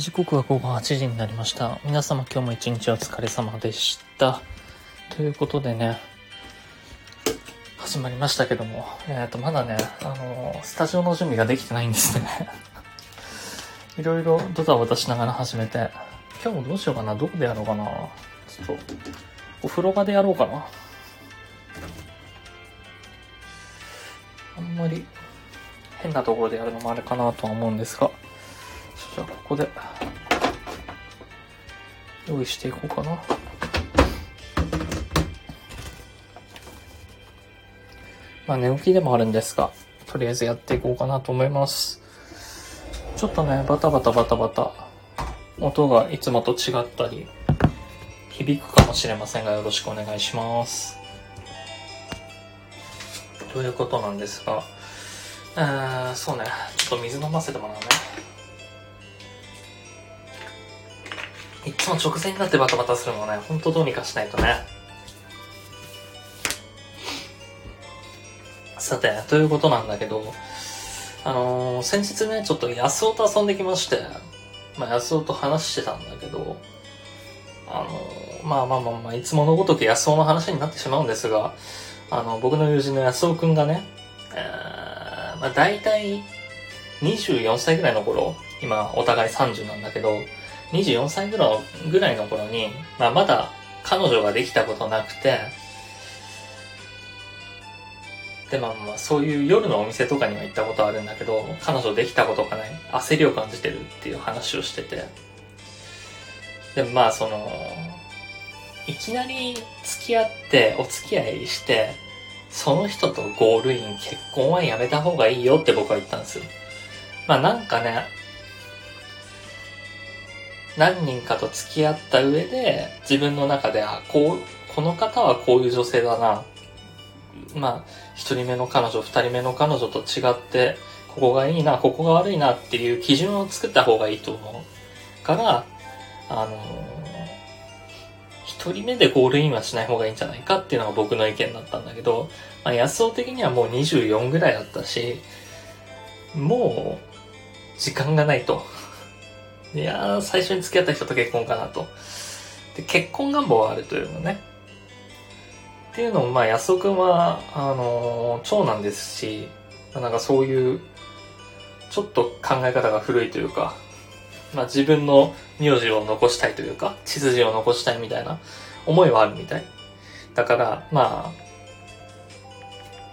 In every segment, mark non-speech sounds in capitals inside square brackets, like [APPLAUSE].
時刻は午後8時になりました。皆様今日も一日お疲れ様でした。ということでね、始まりましたけども、えっ、と、まだね、あのースタジオの準備ができてないんですね。[LAUGHS] いろいろドタバタしながら始めて、今日もどうしようかな、どこでやろうかな。ちょっと、お風呂場でやろうかな。あんまり変なところでやるのもあれかなとは思うんですが、じゃあここで用意していこうかな。まあ寝起きでもあるんですが、とりあえずやっていこうかなと思います。ちょっとね、バタバタバタバタ、音がいつもと違ったり、響くかもしれませんがよろしくお願いします。ということなんですが、えー、そうね、ちょっと水飲ませてもらうね。いつも直前になってバタバタするのね、ほんとどうにかしないとね。さて、ということなんだけど、あのー先日ね、ちょっと安尾と遊んできまして、まあ安尾と話してたんだけど、あのーまあまあまあまあ、いつものごとく安尾の話になってしまうんですが、あの、僕の友人の安尾くんがね、えー、まあ大体24歳ぐらいの頃、今お互い30なんだけど、24歳ぐらいぐらいの頃に、まあまだ彼女ができたことなくて、でまあまあそういう夜のお店とかには行ったことあるんだけど、彼女できたことがない、焦りを感じてるっていう話をしてて、でまあその、いきなり付き合って、お付き合いして、その人とゴールイン、結婚はやめた方がいいよって僕は言ったんですよ。まあなんかね、何人かと付き合った上で、自分の中で、あ、こう、この方はこういう女性だな。まあ、一人目の彼女、二人目の彼女と違って、ここがいいな、ここが悪いなっていう基準を作った方がいいと思う。から、あの一人目でゴールインはしない方がいいんじゃないかっていうのが僕の意見だったんだけど、まあ、安尾的にはもう24ぐらいだったし、もう、時間がないと。いやー、最初に付き合った人と結婚かなと。で、結婚願望はあるというのね。っていうのも、まあ、安尾くんは、あのー長男ですし、なんかそういう、ちょっと考え方が古いというか、まあ自分の名字を残したいというか、血筋を残したいみたいな思いはあるみたい。だから、ま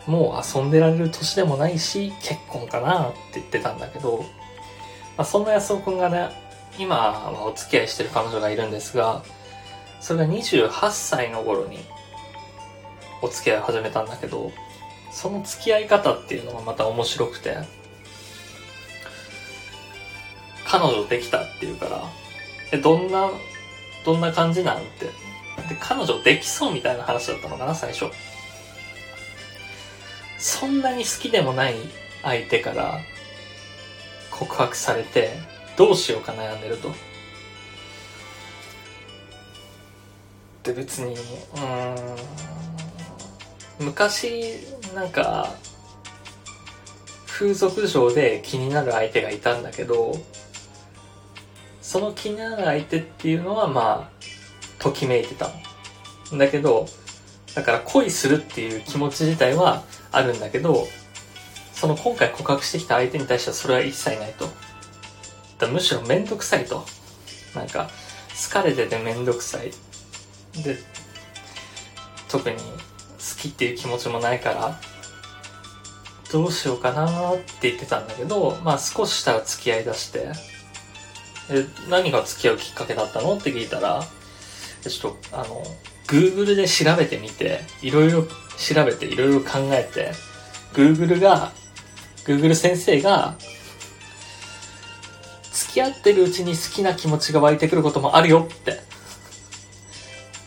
あ、もう遊んでられる年でもないし、結婚かなって言ってたんだけど、まあ、そんな安尾くんがね、今はお付き合いしてる彼女がいるんですが、それが28歳の頃にお付き合いを始めたんだけど、その付き合い方っていうのがまた面白くて、彼女できたっていうから、え、どんな、どんな感じなんて。で、彼女できそうみたいな話だったのかな、最初。そんなに好きでもない相手から告白されて、どうしようか悩んでると？で、別に、うん、昔、なんか、風俗嬢で気になる相手がいたんだけど、その気になる相手っていうのはまあ、ときめいてたの。だけど、だから恋するっていう気持ち自体はあるんだけど、その今回告白してきた相手に対してはそれは一切ないと。だむしろめんどくさいと。なんか、好かれててめんどくさい。で、特に好きっていう気持ちもないから、どうしようかなーって言ってたんだけど、まあ少ししたら付き合いだして、え、何が付き合うきっかけだったのって聞いたら、ちょっと、あの、Google で調べてみて、いろいろ調べて、いろいろ考えて、Google が、Google 先生が、き合ってるうちに好きな気持ちが湧いてくることもあるよって。っ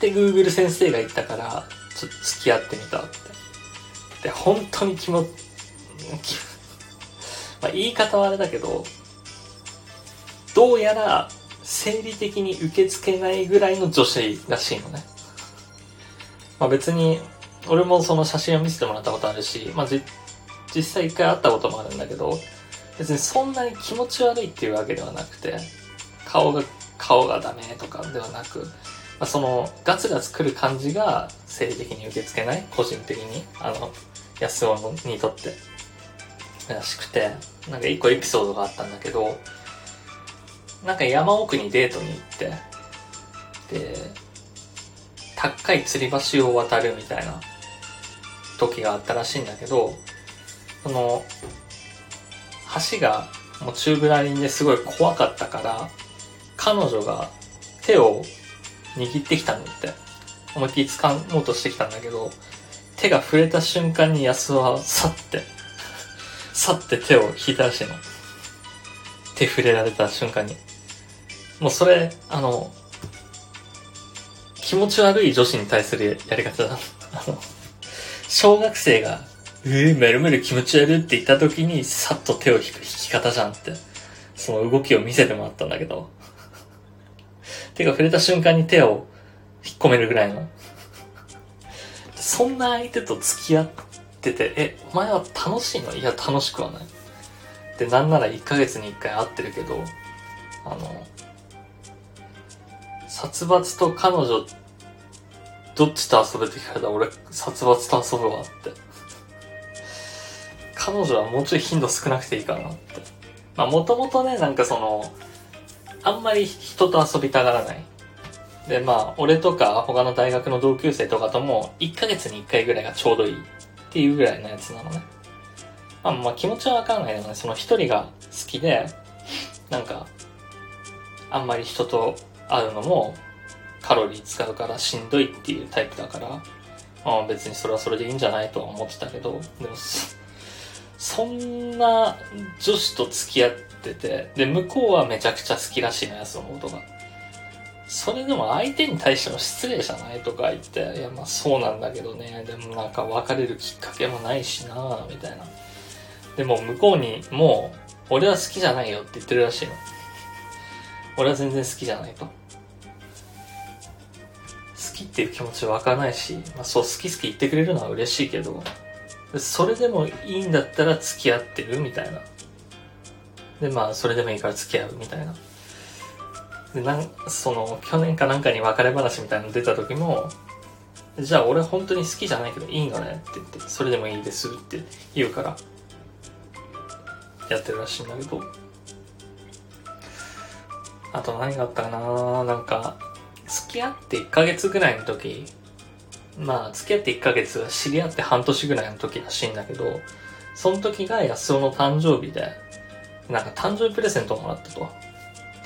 て Google 先生が言ったから、ちょっと付き合ってみたって。で、本当に気も、きまあ、言い方はあれだけど、どうやら生理的に受け付けないぐらいの女子らしいのね。まあ別に、俺もその写真を見せてもらったことあるし、まあ、実際一回会ったこともあるんだけど、別にそんなに気持ち悪いっていうわけではなくて、顔が、顔がダメとかではなく、まあ、その、ガツガツ来る感じが生理的に受け付けない個人的に。あの、安尾にとって。らしくて、なんか一個エピソードがあったんだけど、なんか山奥にデートに行って、で、高い吊り橋を渡るみたいな時があったらしいんだけど、その、橋がもうチューブラリンですごい怖かったから、彼女が手を握ってきたんだって。思いっきり掴もうとしてきたんだけど、手が触れた瞬間に安は去って、去って手を引いたらしいの。手触れられた瞬間に。もうそれ、あの、気持ち悪い女子に対するやり方だ。あの、小学生が、えー、メルメル気持ち悪いって言った時に、さっと手を引く引き方じゃんって、その動きを見せてもらったんだけど。[LAUGHS] 手が触れた瞬間に手を引っ込めるぐらいの。そんな相手と付き合ってて、え、お前は楽しいの？いや、楽しくはない。で、なんなら1ヶ月に1回会ってるけど、あの、殺伐と彼女、どっちと遊べって聞かれたら俺、殺伐と遊ぶわって。彼女はもうちょい頻度少なくていいかなって。まあもともとね、なんかその、あんまり人と遊びたがらない。で、まあ、俺とか他の大学の同級生とかとも、1ヶ月に1回ぐらいがちょうどいいっていうぐらいのやつなのね。まあ、まあ気持ちはわかんないけどね、その一人が好きで、なんか、あんまり人と会うのもカロリー使うからしんどいっていうタイプだから、まあ別にそれはそれでいいんじゃないとは思ってたけど、でもそんな女子と付き合ってて、で、向こうはめちゃくちゃ好きらしいのや、そのことが。それでも相手に対しても失礼じゃないとか言って、いやまあそうなんだけどね、でもなんか別れるきっかけもないしなみたいな。でも向こうにもう、俺は好きじゃないよって言ってるらしいの。俺は全然好きじゃないと。好きっていう気持ちわからないし、まあ、そう好き好き言ってくれるのは嬉しいけど、それでもいいんだったら付き合ってるみたいな。で、まあ、それでもいいから付き合うみたいな。で、なん、その、去年かなんかに別れ話みたいなの出た時も、じゃあ俺本当に好きじゃないけどいいのねって言って、それでもいいですって言うから、やってるらしいんだけど。あと何があったかななんか、付き合って1ヶ月ぐらいの時、まあ、付き合って1ヶ月、知り合って半年ぐらいの時らしいんだけど、その時が安尾の誕生日で、なんか誕生日プレゼントをもらったと。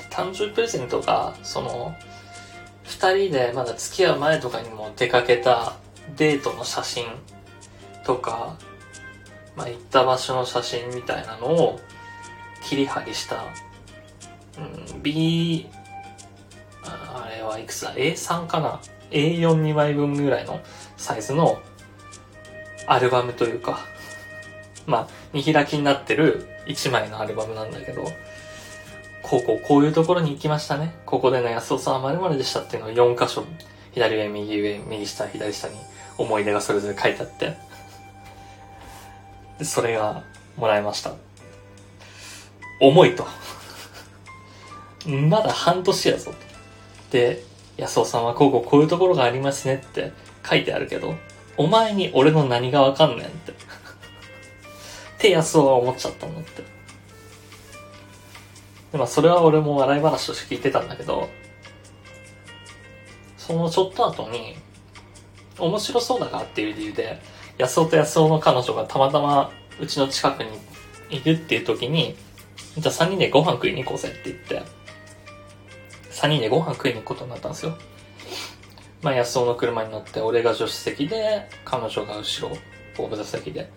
誕生日プレゼントが、その、二人でまだ付き合う前とかにも出かけたデートの写真とか、まあ行った場所の写真みたいなのを切り張りした、うん、B、あれはいくつだ ?A3 かな？?A42 枚分ぐらいのサイズのアルバムというか、まあ、見開きになってる1枚のアルバムなんだけど、こうこうこういうところに行きましたね。ここでの安尾さんは〇〇でしたっていうのを4箇所、左上、右上、右下、左下に思い出がそれぞれ書いてあって、で、それがもらいました。重いと。まだ半年やぞ。で、安尾さんはこうこうこういうところがありますねって書いてあるけど、お前に俺の何がわかんねんって。[LAUGHS] って安尾は思っちゃったんだって。で、まあそれは俺も笑い話として聞いてたんだけど、そのちょっと後に、面白そうだからっていう理由で、安尾と安尾の彼女がたまたまうちの近くにいるっていう時に、じゃあ3人でご飯食いに行こうぜって言って、3人でご飯食いに行くことになったんですよ。まあ、安尾の車に乗って、俺が助手席で、彼女が後ろ、後部座席で。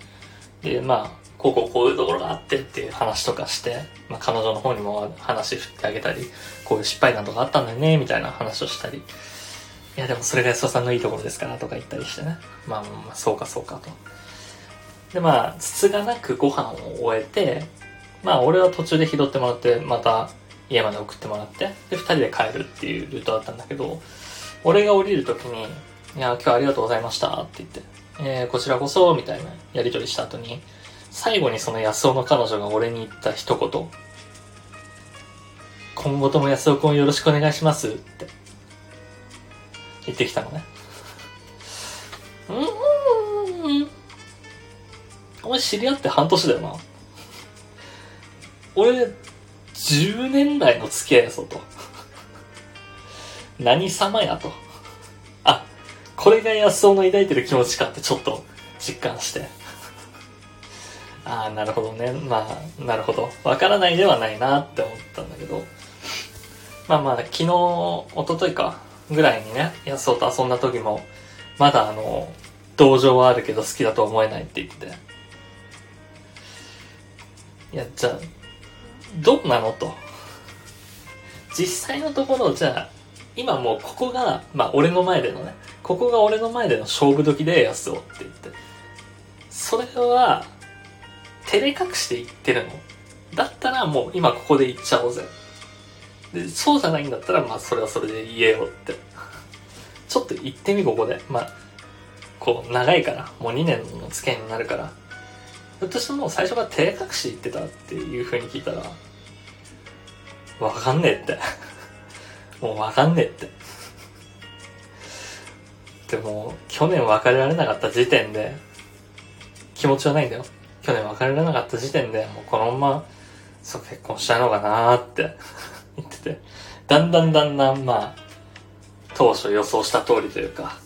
で、まあ、こうこうこういうところがあってっていう話とかして、まあ、彼女の方にも話振ってあげたり、こういう失敗談とかあったんだよね、みたいな話をしたり。いや、でもそれが安尾さんのいいところですからとか言ったりしてね。まあ、まあ、そうかそうかと。で、まあ、つつがなくご飯を終えて、まあ、俺は途中で拾ってもらって、また家まで送ってもらって、で、二人で帰るっていうルートだったんだけど、俺が降りるときに、いや、今日ありがとうございましたって言って、えー、こちらこそ、みたいなやりとりした後に、最後にその安尾の彼女が俺に言った一言。今後とも安尾くんよろしくお願いしますって言ってきたのね。うーん。お前知り合って半年だよな。俺、10年来の付き合いやぞと。何様やと。あ、これが安尾の抱いてる気持ちかってちょっと実感して。ああ、なるほどね。まあ、なるほど。わからないではないなって思ったんだけど。まあまあ、昨日、一昨日か、ぐらいにね、安尾と遊んだ時も、まだあの、同情はあるけど好きだと思えないって言ってて。いや、じゃあ、どうなの？と。実際のところ、じゃあ、今もうここが、まあ俺の前でのね、ここが俺の前での勝負時で安尾って言って。それは、照れ隠して言ってるの？だったらもう今ここで言っちゃおうぜ。で、そうじゃないんだったら、まあそれはそれで言えよって。ちょっと言ってみ、ここで。まあ、こう、長いから。もう2年の付き合いになるから。私も最初から照れ隠し言ってたっていう風に聞いたら、わかんねえって。もうわかんねえって。でも、去年別れられなかった時点で、気持ちはないんだよ。去年別れられなかった時点で、もうこのまま、そう結婚しちゃうのかなーって言ってて、だんだんだんだん、まあ、当初予想した通りというか、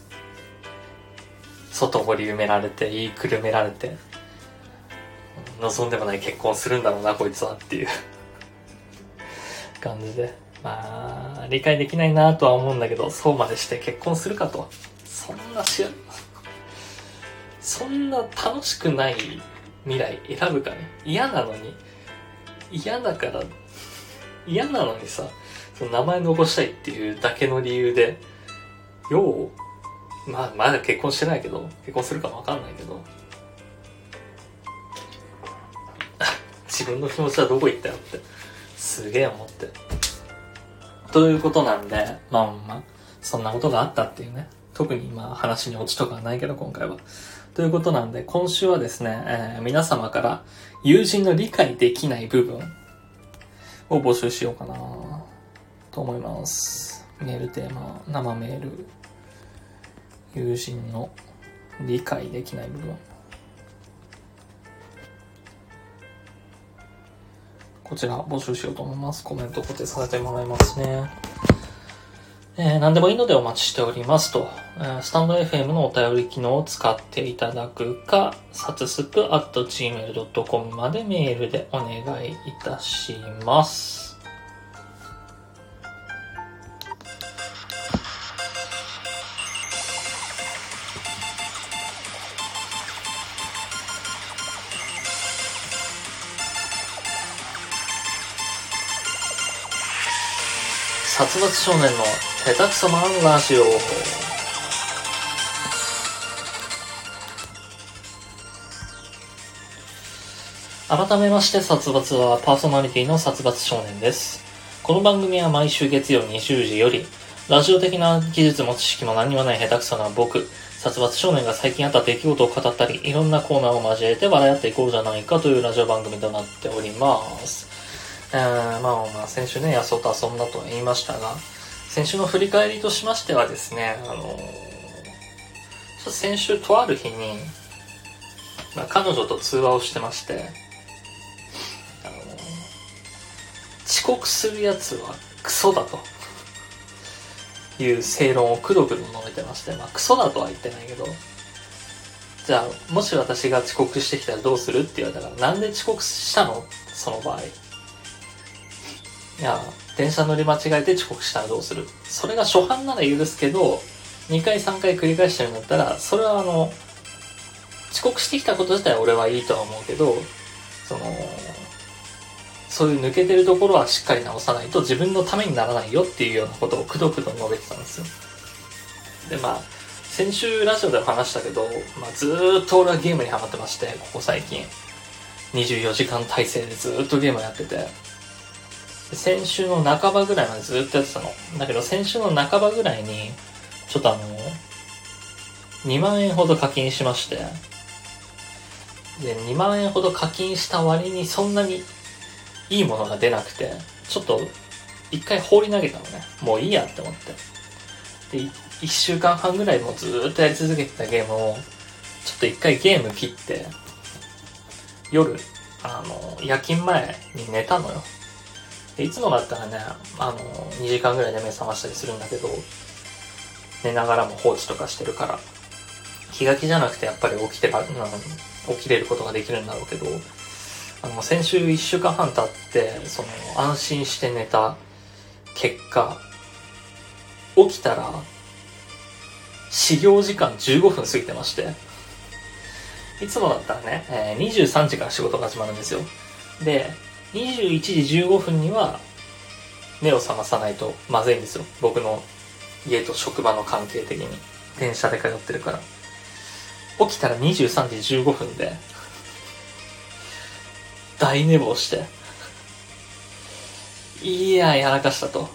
外堀埋められて、言いくるめられて、望んでもない結婚するんだろうな、こいつはっていう感じで。まあ、理解できないなとは思うんだけど、そうまでして結婚するかと。そんなし、そんな楽しくない未来選ぶかね。嫌なのに。嫌だから、嫌なのにさ、その名前残したいっていうだけの理由で、よう、まあ、まだ結婚してないけど、結婚するかもわかんないけど、[LAUGHS] 自分の気持ちはどこ行ったよって、すげえ思って。ということなんで、まあまあ、そんなことがあったっていうね。特にまあ話に落ちとかはないけど今回は。ということなんで、今週はですね、えー、皆様から友人の理解できない部分を募集しようかなと思います。メールテーマ、生メール、友人の理解できない部分。こちら募集しようと思います。コメント固定させてもらいますね。えー、何でもいいのでお待ちしておりますと、えー、スタンド FM のお便り機能を使っていただくか、サツスプ at gmail.com までメールでお願いいたします。殺伐少年の下手くそマンラジオ。改めまして殺伐はパーソナリティの殺伐少年です。この番組は毎週月曜20時より、ラジオ的な技術も知識も何もない下手くそな僕、殺伐少年が最近あった出来事を語ったり、いろんなコーナーを交えて笑い合っていこうじゃないかというラジオ番組となっております。えー、まあまあ先週ね、安尾と遊んだと言いましたが、先週の振り返りとしましてはですね、あのー、先週とある日に、まあ、彼女と通話をしてまして、あのー、遅刻するやつはクソだと。いう正論をくどくど述べてまして、まあクソだとは言ってないけど、じゃあ、もし私が遅刻してきたらどうするって言われたら、なんで遅刻したの？その場合。いや、電車乗り間違えて遅刻したらどうする？それが初犯なら許すけど、2回3回繰り返してるんだったら、それはあの、遅刻してきたこと自体俺はいいとは思うけど、その、そういう抜けてるところはしっかり直さないと自分のためにならないよっていうようなことをくどくど述べてたんですよ。で、まあ、先週ラジオで話したけど、まあ、ずっと俺はゲームにハマってまして、ここ最近。24時間体制でずっとゲームやってて。先週の半ばぐらいまでずっとやってたの。だけど先週の半ばぐらいに、ちょっとあの、2万円ほど課金しまして、で、2万円ほど課金した割にそんなにいいものが出なくて、ちょっと一回放り投げたのね。もういいやって思って。で、一週間半ぐらいもうずっとやり続けてたゲームを、ちょっと一回ゲーム切って、夜、あの、夜勤前に寝たのよ。でいつもだったらね、あの、2時間ぐらいで目覚ましたりするんだけど、寝ながらも放置とかしてるから、気が気じゃなくてやっぱり起きてら、起きれることができるんだろうけど、あの、先週1週間半経って、その、安心して寝た結果、起きたら、始業時間15分過ぎてまして、いつもだったらね、えー、23時から仕事が始まるんですよ。で、21時15分には目を覚まさないとまずいんですよ。僕の家と職場の関係的に。電車で通ってるから。起きたら23時15分で、大寝坊して、いや、やらかしたと。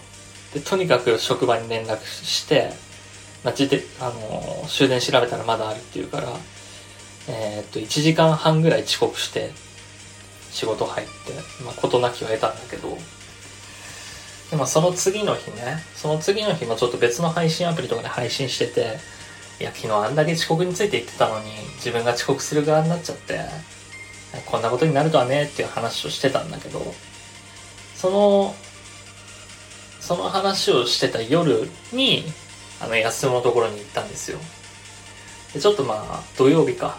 で、とにかく職場に連絡して、まあ、自で、あの、終電調べたらまだあるっていうから、えー、っと、1時間半ぐらい遅刻して、仕事入って、まあ、事なきを得たんだけど、でもその次の日ね、その次の日もちょっと別の配信アプリとかで配信してて、いや、昨日あんだけ遅刻について言ってたのに、自分が遅刻する側になっちゃって、こんなことになるとはねっていう話をしてたんだけど、その、その話をしてた夜に、あの、安のところに行ったんですよ。で、ちょっとまあ、土曜日か。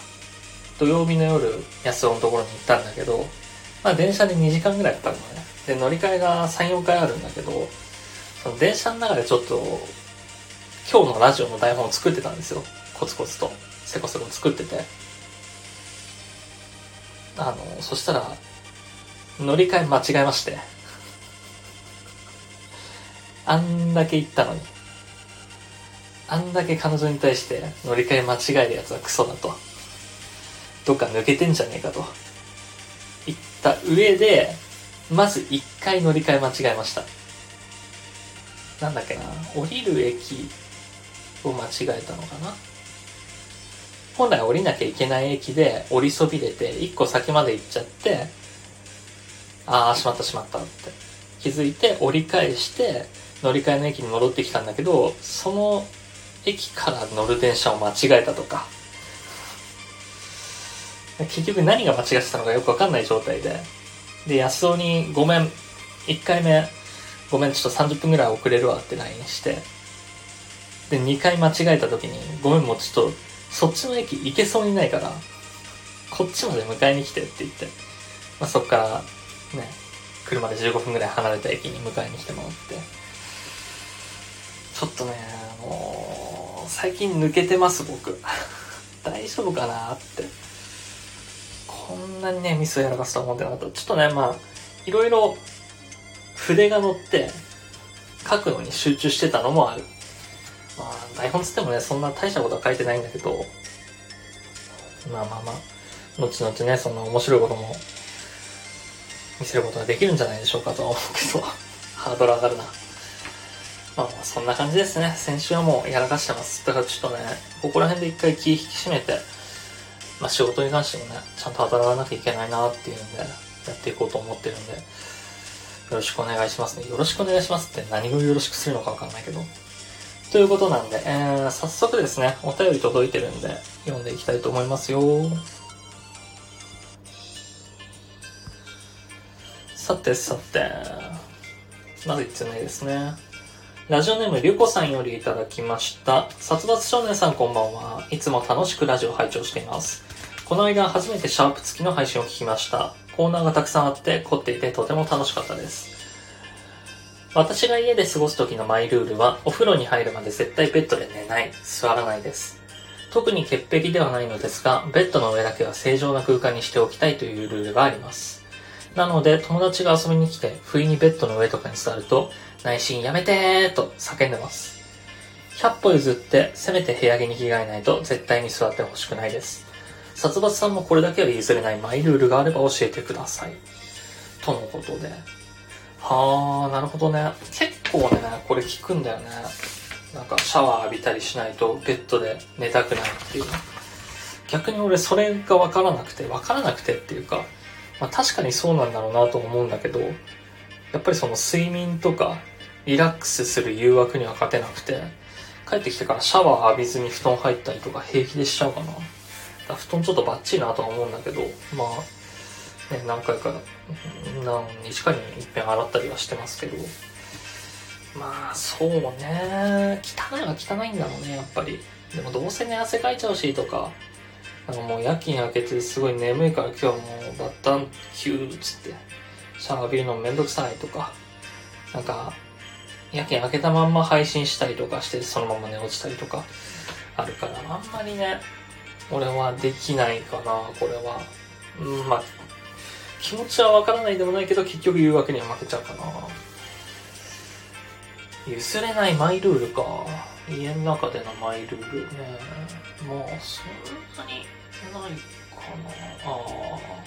土曜日の夜、安尾のところに行ったんだけど、まあ電車で2時間ぐらいかかるのね。で、乗り換えが3、4回あるんだけど、その電車の中でちょっと、今日のラジオの台本を作ってたんですよ。コツコツと。せこせこ作ってて。あの、そしたら、乗り換え間違えまして。[LAUGHS] あんだけ言ったのに。あんだけ彼女に対して乗り換え間違えるやつはクソだと。どっか抜けてんじゃねえかと。言った上で、まず一回乗り換え間違えました。なんだっけな、降りる駅を間違えたのかな本来降りなきゃいけない駅で降りそびれて、一個先まで行っちゃって、ああ、しまったしまったって気づいて折り返して、乗り換えの駅に戻ってきたんだけど、その駅から乗る電車を間違えたとか、結局何が間違ってたのかよくわかんない状態で、で、安尾にごめん、1回目、ごめん、ちょっと30分ぐらい遅れるわって LINE して、で、2回間違えた時に、ごめん、もうちょっと、そっちの駅行けそうにないから、こっちまで迎えに来てって言って、まあ、そっから、ね、車で15分ぐらい離れた駅に迎えに来てもらって、ちょっとね、もう、最近抜けてます、僕。[LAUGHS] 大丈夫かなって。こんなにね、ミスをやらかすとは思ってなかった。ちょっとね、まあ、いろいろ筆が乗って書くのに集中してたのもある。まあ、台本つってもね、そんな大したことは書いてないんだけど、まあまあまあ、後々ね、その面白いことも見せることができるんじゃないでしょうかとは思うけど、[LAUGHS] ハードル上がるな。まあまあ、そんな感じですね。先週はもうやらかしてます。だからちょっとね、ここら辺で一回気引き締めて、まあ仕事に関してもね、ちゃんと働かなきゃいけないなっていうんで、やっていこうと思ってるんで、よろしくお願いしますね。よろしくお願いしますって何をよろしくするのかわかんないけど。ということなんで、えー、早速ですね、お便り届いてるんで、読んでいきたいと思いますよ。さてさて、まず1つ目ですね。ラジオネーム、りゅうこさんよりいただきました。殺伐少年さんこんばんは。いつも楽しくラジオ拝聴しています。この間初めてシャープ付きの配信を聞きました。コーナーがたくさんあって凝っていてとても楽しかったです。私が家で過ごす時のマイルールは、お風呂に入るまで絶対ベッドで寝ない、座らないです。特に潔癖ではないのですが、ベッドの上だけは正常な空間にしておきたいというルールがあります。なので、友達が遊びに来て、不意にベッドの上とかに座ると、内心やめてーと叫んでます。100歩譲って、せめて部屋着に着替えないと絶対に座ってほしくないです。殺伐さんもこれだけは譲れないマイルールがあれば教えてください。とのことで。はー、なるほどね。結構ね、これ聞くんだよね。なんかシャワー浴びたりしないとベッドで寝たくないっていう。逆に俺それがわからなくて、わからなくてっていうか、まあ確かにそうなんだろうなと思うんだけど、やっぱりその睡眠とかリラックスする誘惑には勝てなくて、帰ってきてからシャワー浴びずに布団入ったりとか平気でしちゃうかな。布団ちょっとバッチリなとは思うんだけど、まあ、ね、何回か、何日かに一遍洗ったりはしてますけど、まあ、そうね。汚いは汚いんだろうね、やっぱり。でもどうせね、汗かいちゃうしとか、なんかもう夜勤明けてすごい眠いから今日はもうバッタンキューっつって、シャワー浴びるのめんどくさいとか、なんか、夜勤明けたまんま配信したりとかして、そのまま寝落ちたりとか、あるから、あんまりね、俺はできないかな、これは。うん、まあ、気持ちはわからないでもないけど、結局誘惑には負けちゃうかな。譲れないマイルールか。家の中でのマイルールね。まあ、そんなにないかな。あ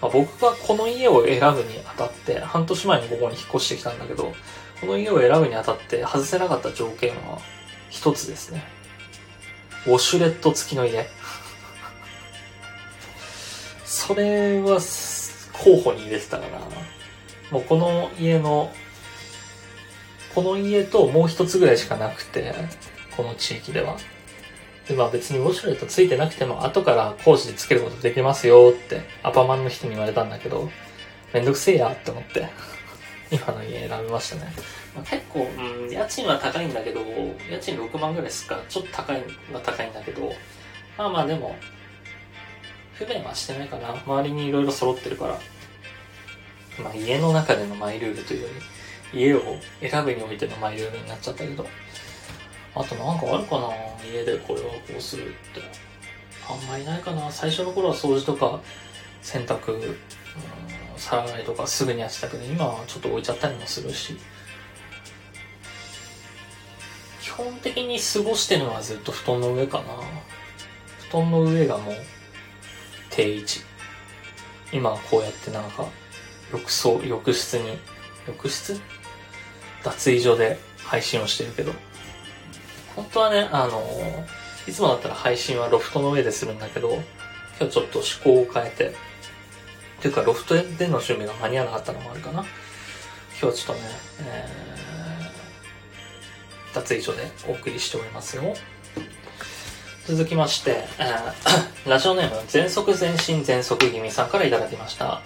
まあ、僕がこの家を選ぶにあたって、半年前にここに引っ越してきたんだけど、この家を選ぶにあたって外せなかった条件は一つですね。ウォシュレット付きの家。それは候補に入れてたから、もうこの家のこの家ともう一つぐらいしかなくて、この地域では。で、まあ別にウォシュレットついてなくても後から工事でつけることできますよってアパマンの人に言われたんだけど、めんどくせえやって思って、今の家選びましたね。まあ、結構、うん、家賃は高いんだけど、家賃6万ぐらいですかちょっと高いは高いんだけど、まあまあでも、不便はしてないかな。周りにいろいろ揃ってるから。まあ家の中でのマイルールというより、家を選ぶにおいてのマイルールになっちゃったけど、あとなんかあるかな家でこれはこうするって。あんまりないかな最初の頃は掃除とか洗濯、うん、皿洗いとかすぐにやってたけど、今はちょっと置いちゃったりもするし。基本的に過ごしてるのはずっと布団の上かな。布団の上がもう定位置。今はこうやってなんか浴槽、浴室に、浴室？脱衣所で配信をしてるけど、本当はね、あのいつもだったら配信はロフトの上でするんだけど、今日ちょっと趣向を変えて、っていうかロフトでの準備が間に合わなかったのもあるかな。今日ちょっとね、えー、脱衣所でお送りしておりますよ。続きまして、えー、[COUGHS] ラジオネーム、全速全身全速気味さんからいただきました。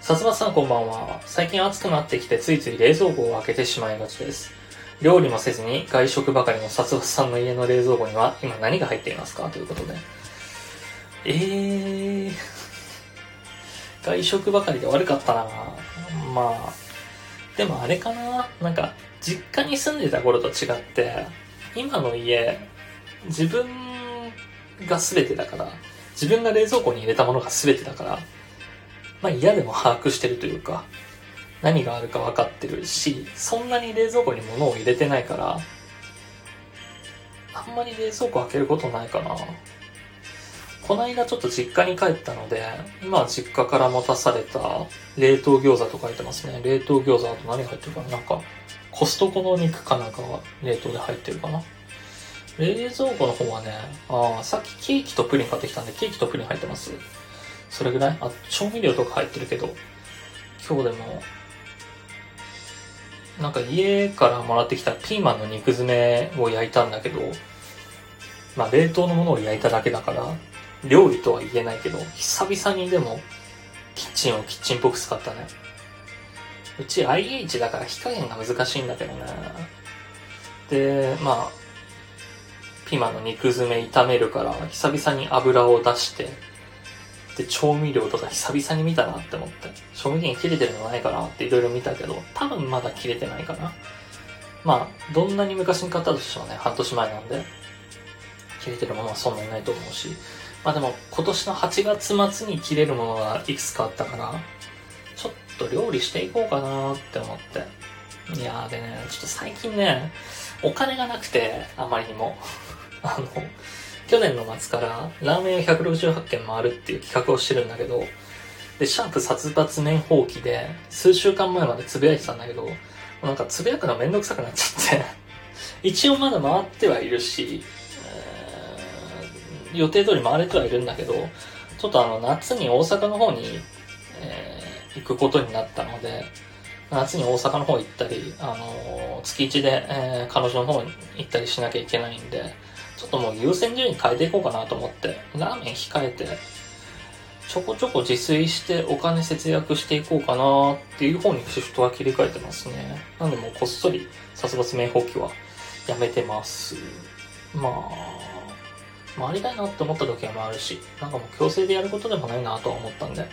殺伐さんこんばんは。最近暑くなってきてついつい冷蔵庫を開けてしまいがちです。料理もせずに外食ばかりの殺伐さんの家の冷蔵庫には今何が入っていますか？ということで。えー、外食ばかりで悪かったなまあ、でもあれかななんか、実家に住んでた頃と違って、今の家、自分が全てだから、自分が冷蔵庫に入れたものが全てだから、まあ嫌でも把握してるというか、何があるか分かってるし、そんなに冷蔵庫に物を入れてないから、あんまり冷蔵庫開けることないかな。この間ちょっと実家に帰ったので、今は実家から持たされた冷凍餃子と書いてますね。冷凍餃子あと何入ってるかななんか、コストコの肉かなんかが冷凍で入ってるかな？冷蔵庫の方はね、ああ、さっきケーキとプリン買ってきたんで、ケーキとプリン入ってます。それぐらい？あ、調味料とか入ってるけど、今日でも、なんか家からもらってきたピーマンの肉詰めを焼いたんだけど、まあ冷凍のものを焼いただけだから、料理とは言えないけど、久々にでも、キッチンをキッチンっぽく使ったね。うち IH だから火加減が難しいんだけどね。で、まあ、ピーマンの肉詰め炒めるから、久々に油を出して、で、調味料とか久々に見たなって思って、賞味期限切れてるのないかなっていろいろ見たけど、多分まだ切れてないかな。まあ、どんなに昔に買ったとしてもね、半年前なんで、切れてるものはそんなにないと思うし、まあでも今年の8月末に切れるものがいくつかあったから、ちょっと料理していこうかなって思って。いやーでね、ちょっと最近ね、お金がなくて、あまりにも。[LAUGHS] あの、去年の末からラーメンを168軒回るっていう企画をしてるんだけど、で、シャープ殺伐年放棄で、数週間前までつぶやいてたんだけど、なんかつぶやくのめんどくさくなっちゃって [LAUGHS] 一応まだ回ってはいるし、えー、予定通り回れてはいるんだけど、ちょっとあの、夏に大阪の方に、え、行くことになったので、夏に大阪の方行ったり、あの、月1で、えー、彼女の方に行ったりしなきゃいけないんで、ちょっともう優先順位変えていこうかなと思って、ラーメン控えて、ちょこちょこ自炊してお金節約していこうかなっていう方にシフトは切り替えてますね。なんでもうこっそり殺伐明放棄はやめてます。まあ、回りたいなって思った時は回るし、なんかもう強制でやることでもないなとは思ったんで、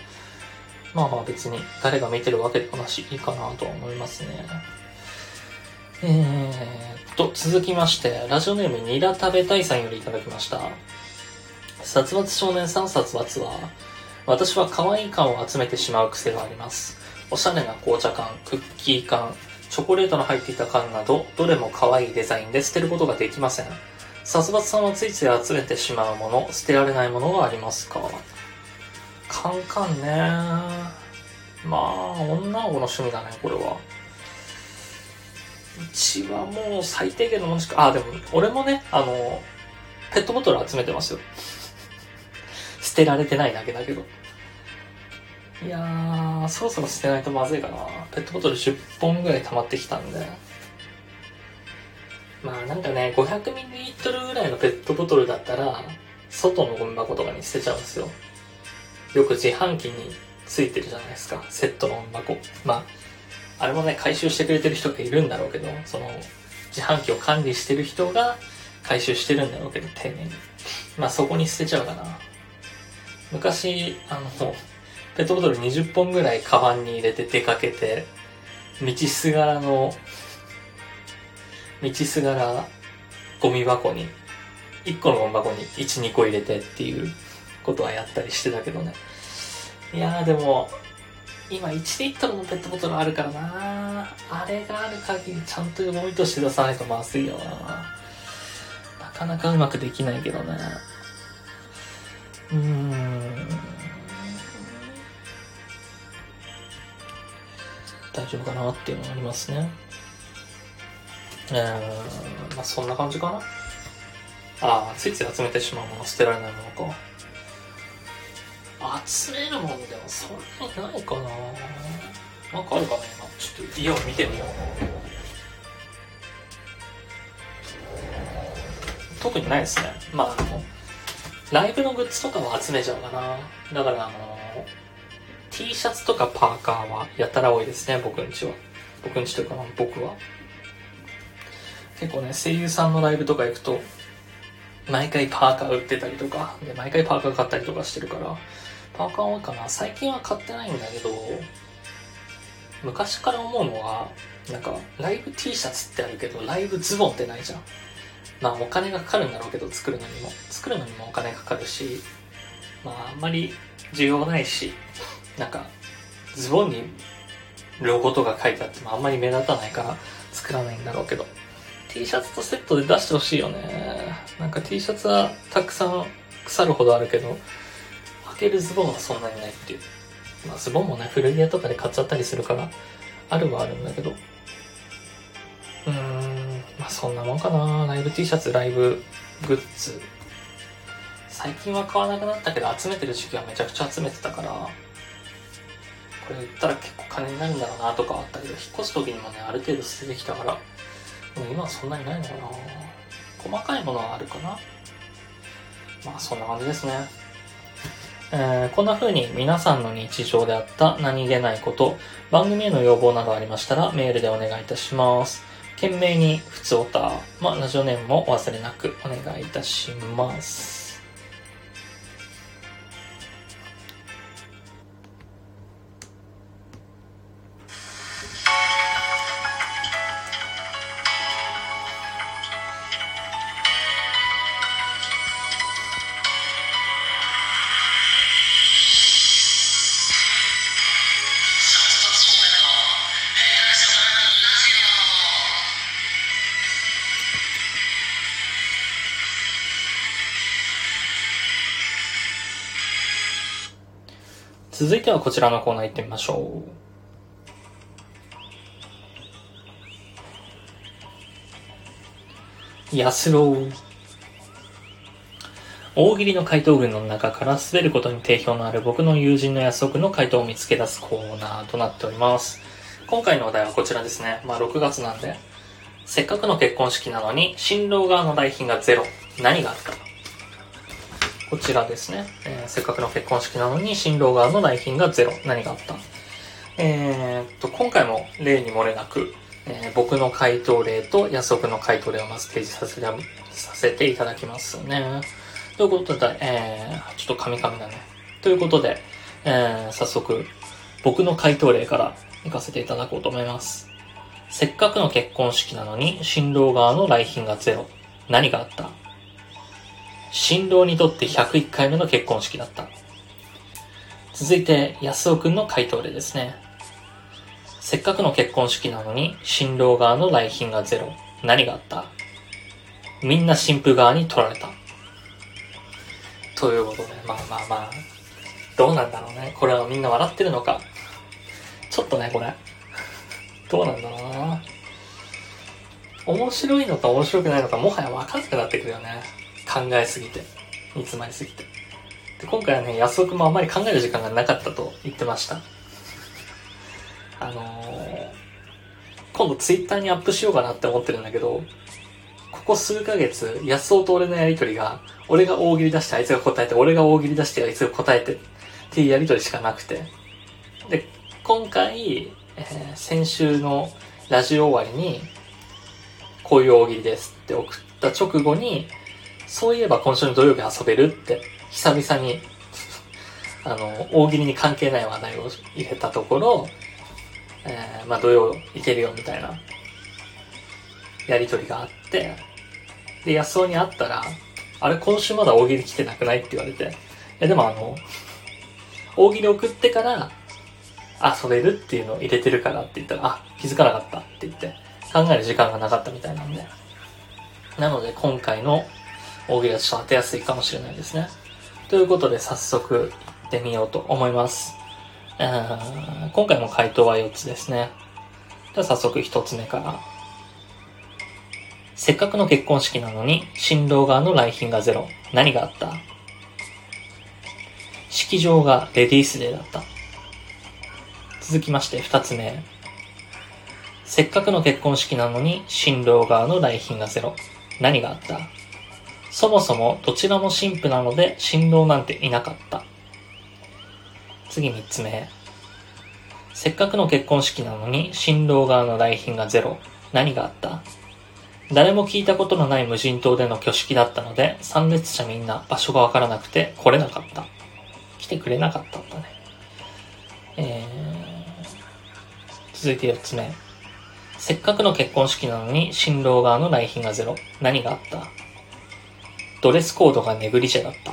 まあまあ別に誰が見てるわけでもなし、いいかなとは思いますね。えーと、続きまして、ラジオネームニラ食べたいさんよりいただきました。殺伐少年さん殺伐は、私は可愛い缶を集めてしまう癖があります。おしゃれな紅茶缶、クッキー缶、チョコレートの入っていた缶など、どれも可愛いデザインで捨てることができません。殺伐さんはついつい集めてしまうもの、捨てられないものがありますかカンカンねまあ、女の子の趣味だね、これは。うちはもう最低限のものしか、あ、でも、俺もね、あの、ペットボトル集めてますよ。[LAUGHS] 捨てられてないだけだけど。いやー、そろそろ捨てないとまずいかな。ペットボトル10本ぐらい溜まってきたんで。まあなんかね、500ml ぐらいのペットボトルだったら、外のゴミ箱とかに捨てちゃうんですよ。よく自販機についてるじゃないですか。セットの箱。まあ、あれもね、回収してくれてる人がいるんだろうけど、その、自販機を管理してる人が回収してるんだろうけど、丁寧に。まあそこに捨てちゃうかな。昔、あの、ペットボトル20本ぐらいカバンに入れて出かけて、道すがらの、道すがらゴミ箱に、1個のゴミ箱に1、2個入れてっていうことはやったりしてたけどね。いやーでも、今1リットルのペットボトルあるからなあれがある限りちゃんとゴミとして出さないとまずいよななかなかうまくできないけどね。うーん。大丈夫かなっていうのがありますね。えー、まあそんな感じかな。ああ、ついつい集めてしまうもの、捨てられないものか。集めるもんでもそんなにないかななんかあるかな今。ちょっと家を見てみよう。特にないですね。まあ、あの、ライブのグッズとかは集めちゃうかな。だからあの、T シャツとかパーカーはやたら多いですね、僕んちは。僕んちというか僕は。結構ね、声優さんのライブとか行くと、毎回パーカー売ってたりとか、で毎回パーカー買ったりとかしてるから、パーカー多いかな。最近は買ってないんだけど、昔から思うのは、なんか、ライブ T シャツってあるけど、ライブズボンってないじゃん。まあお金がかかるんだろうけど作るのにも作るのにもお金かかるしまああんまり需要ないしなんかズボンにロゴとか書いてあってもあんまり目立たないから作らないんだろうけど T シャツとセットで出してほしいよねなんか T シャツはたくさん腐るほどあるけど履けるズボンはそんなにないっていうまあズボンもね古着屋とかで買っちゃったりするからあるはあるんだけどうーんまあそんなもんかな。ライブ T シャツ、ライブグッズ。最近は買わなくなったけど、集めてる時期はめちゃくちゃ集めてたから、これ売ったら結構金になるんだろうなとかあったけど、引っ越す時にもね、ある程度捨ててきたから、もう今はそんなにないのかな。細かいものはあるかな。まあそんな感じですね。えー、こんな風に皆さんの日常であった何気ないこと、番組への要望などありましたらメールでお願いいたします。懸命に普通おた、まあ、ラジオネームもお忘れなくお願いいたします。続いてはこちらのコーナー行ってみましょう。やすろう。大喜利の回答群の中から滑ることに定評のある僕の友人の安岡の回答を見つけ出すコーナーとなっております。今回のお題はこちらですね。まあ6月なんで、せっかくの結婚式なのに、新郎側の来賓がゼロ。何があったこちらですね、えー、せっかくの結婚式なのに、新郎側の来賓がゼロ。何があった？えー、っと、今回も例に漏れなく、えー、僕の回答例と安尾くんの回答例をまず提示させてさせていただきますね。ということで、えー、ちょっとカミカミだね。ということで、えー、早速、僕の回答例から行かせていただこうと思います。せっかくの結婚式なのに、新郎側の来賓がゼロ。何があった？新郎にとって101回目の結婚式だった。続いて、安尾くんの回答例ですね。せっかくの結婚式なのに、新郎側の来賓がゼロ。何があった？みんな新婦側に取られた。ということで、まあまあまあ、どうなんだろうね。これはみんな笑ってるのか。ちょっとね、これ。どうなんだろうな。面白いのか面白くないのか、もはや分かんなくなってくるよね。考えすぎて。煮詰まりすぎて。で今回はね、安岡もあまり考える時間がなかったと言ってました。あのー、今度ツイッターにアップしようかなって思ってるんだけど、ここ数ヶ月、安尾と俺のやりとりが、俺が大喜利出してあいつが答えて、俺が大喜利出してあいつが答えてっていうやりとりしかなくて。で、今回、えー、先週のラジオ終わりに、こういう大喜利ですって送った直後に、そういえば今週の土曜日遊べるって、久々に [LAUGHS] あの、大喜利に関係ない話題を入れたところ、えー、まあ土曜行けるよみたいな、やりとりがあって、で、安尾に会ったら、あれ今週まだ大喜利来てなくないって言われて、いやでもあの、大喜利送ってから、遊べるっていうのを入れてるからって言ったら、あ、気づかなかったって言って、考える時間がなかったみたいなんで。なので今回の大喜利はちょっと当てやすいかもしれないですね。ということで早速行ってみようと思います。今回の回答は4つですね。では早速1つ目から。せっかくの結婚式なのに、新郎側の来賓がゼロ。何があった？式場がレディースデーだった。続きまして2つ目。せっかくの結婚式なのに、新郎側の来賓がゼロ。何があった？そもそもどちらも神父なので、新郎なんていなかった。次3つ目。せっかくの結婚式なのに、新郎側の来賓がゼロ。何があった？誰も聞いたことのない無人島での挙式だったので、参列者みんな場所がわからなくて来れなかった。来てくれなかったんだね。えー、続いて4つ目。せっかくの結婚式なのに新郎側の来賓がゼロ。何があった？ドレスコードがネグリジェだった。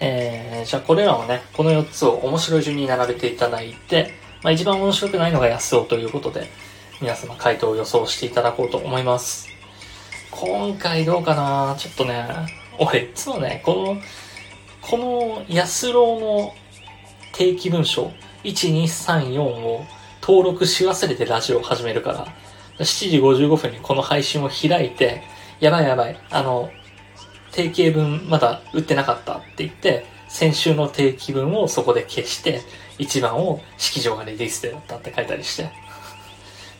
えー、じゃあこれらをね、この4つを面白い順に並べていただいて、まあ一番面白くないのが安尾ということで、皆様回答を予想していただこうと思います。今回どうかな？ちょっとね、俺いつもね、この、この安郎の定期文章、1234を登録し忘れてラジオを始めるから、7時55分にこの配信を開いて、やばいやばい、あの、定期分まだ売ってなかったって言って、先週の定期分をそこで消して、一番を式場がレディースでだったって書いたりして、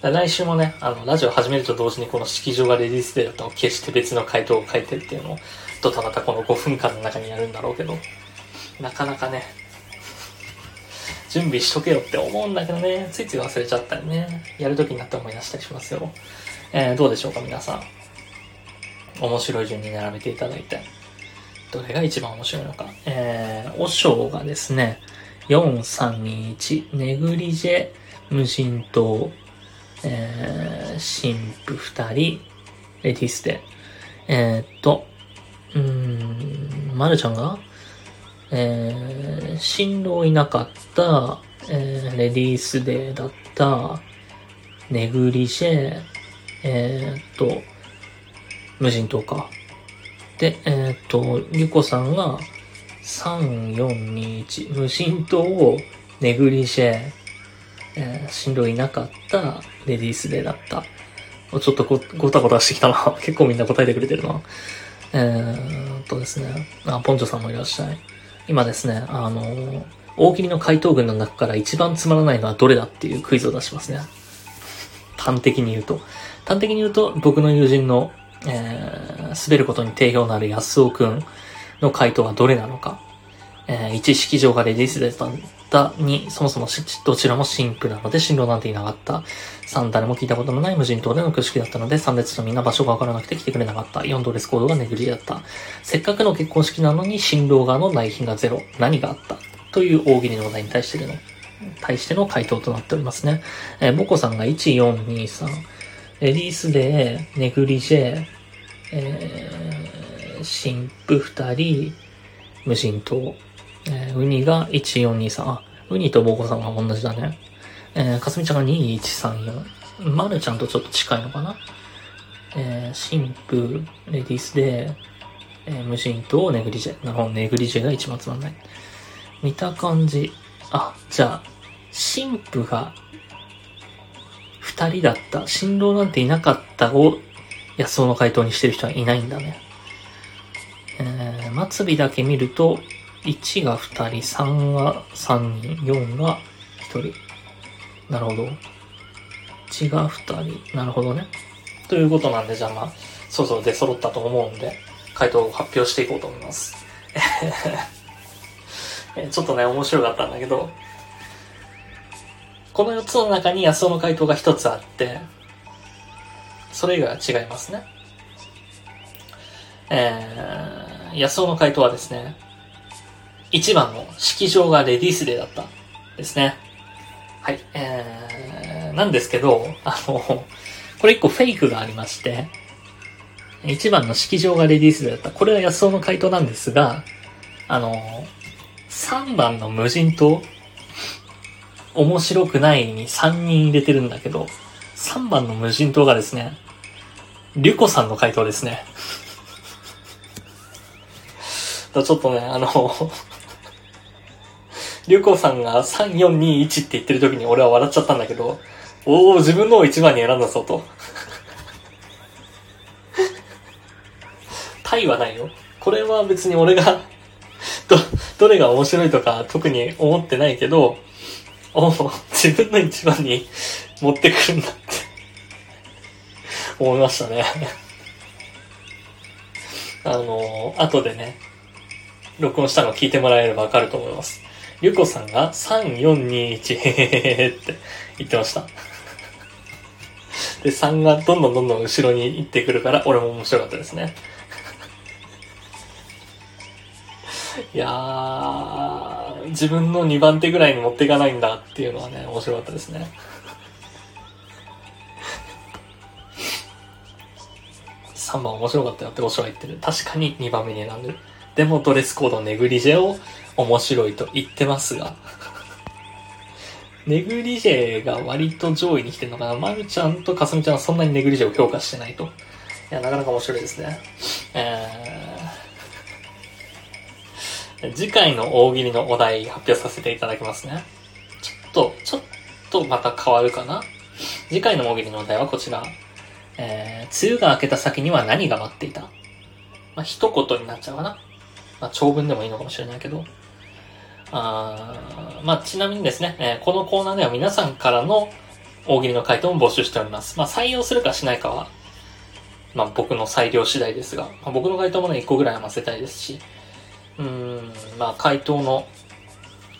来週もね、あの、ラジオ始めると同時にこの式場がレディースデーだったを消して別の回答を書いてっていうのを、ドタバタこの5分間の中にやるんだろうけど、なかなかね、準備しとけよって思うんだけどね、ついつい忘れちゃったりね、やるときになって思い出したりしますよ。えー、どうでしょうか皆さん。面白い順に並べていただいて、どれが一番面白いのか。えー、おしょうがですね、4321、ネグリジェ、無人島、えー、神父二人、レディスで、えー、っと、うーん、まるちゃんが、えー、新郎いなかった、えー、レディースデーだった、ネグリジェ、えー、っと、無人島か。で、えー、っと、リコさんが、3421、無人島をネグリジェ、えー、進路いなかったレディースデーだった。ちょっとごごたごたしてきたな。[LAUGHS] 結構みんな答えてくれてるな。えー、っとですね。あ、ポンチョさんもいらっしゃい。今ですね、あの、大喜利の回答群の中から一番つまらないのはどれだっていうクイズを出しますね。端的に言うと。端的に言うと、僕の友人の、えー、滑ることに定評のある安尾くんの回答はどれなのか。えー、1式場がレディースでたった2、そもそもどちらも神父なので進路なんていなかった。3、誰も聞いたことのない無人島での挙式だったので、3列とみんな場所がわからなくて来てくれなかった。4、ドレスコードがネグリだった。せっかくの結婚式なのに新郎側の内品がゼロ。何があった？という大喜利のお題に対しての、対しての回答となっておりますね。えー、ボコさんが1、4、2、3。レディースで、ネグリジェ、えー、神父2人、無人島。えー、ウニが1423。あ、ウニとボコさんが同じだね。えー、かすみちゃんが2134。まるちゃんとちょっと近いのかなえー、神父、レディースで、えー、無人島、ネグリジェ。なるほど、ネグリジェが一番つまんない。見た感じ。あ、じゃあ、神父が二人だった。新郎なんていなかったを安尾の回答にしてる人はいないんだね。えー、末尾だけ見ると、1が2人、3が3人、4が1人。なるほど。1が2人。なるほどね。ということなんで、じゃあまあ、そろそろ出揃ったと思うんで、回答を発表していこうと思います。[LAUGHS] えちょっとね、面白かったんだけど、この4つの中に安尾の回答が1つあって、それ以外は違いますね。えー、安尾の回答はですね、1番の式場がレディースデーだったですね。はい。えー、なんですけど、あの、これ1個フェイクがありまして、1番の式場がレディースデーだった。これは安尾の回答なんですが、あの、3番の無人島、面白くないに3人入れてるんだけど、3番の無人島がですね、リュコさんの回答ですね。[LAUGHS] ちょっとね、あのりゅうこさんが3421って言ってる時に俺は笑っちゃったんだけど、おお、自分のを一番に選んだぞと。[LAUGHS] タイはないよ。これは別に俺がど、どれが面白いとか特に思ってないけど、お自分の一番に持ってくるんだって思いましたね [LAUGHS] あのー、後でね、録音したの聞いてもらえればわかると思います。ゆこさんが3421って言ってました。で、3がどんどんどんどん後ろに行ってくるから、俺も面白かったですね。いやー、自分の2番手ぐらいに持っていかないんだっていうのはね、面白かったですね。3番面白かったよっておしは言ってる。確かに2番目に選んでる。でもドレスコードネグリジェを面白いと言ってますがネグリジェが割と上位に来てるのかな。まるちゃんとかすみちゃんはそんなにネグリジェを評価してないと。いや、なかなか面白いですね。えー、次回の大喜利のお題発表させていただきますね。ちょっと、ちょっとまた変わるかな。次回の大喜利のお題はこちら。えー、梅雨が明けた先には何が待っていたまあ、一言になっちゃうかな。まあ、長文でもいいのかもしれないけど。あまあ、ちなみにですね、えー、このコーナーでは皆さんからの大喜利の回答も募集しております。まあ、採用するかしないかは、まあ、僕の裁量次第ですが、まあ、僕の回答もね、1個ぐらい余せたいですし、うん、まあ、回答の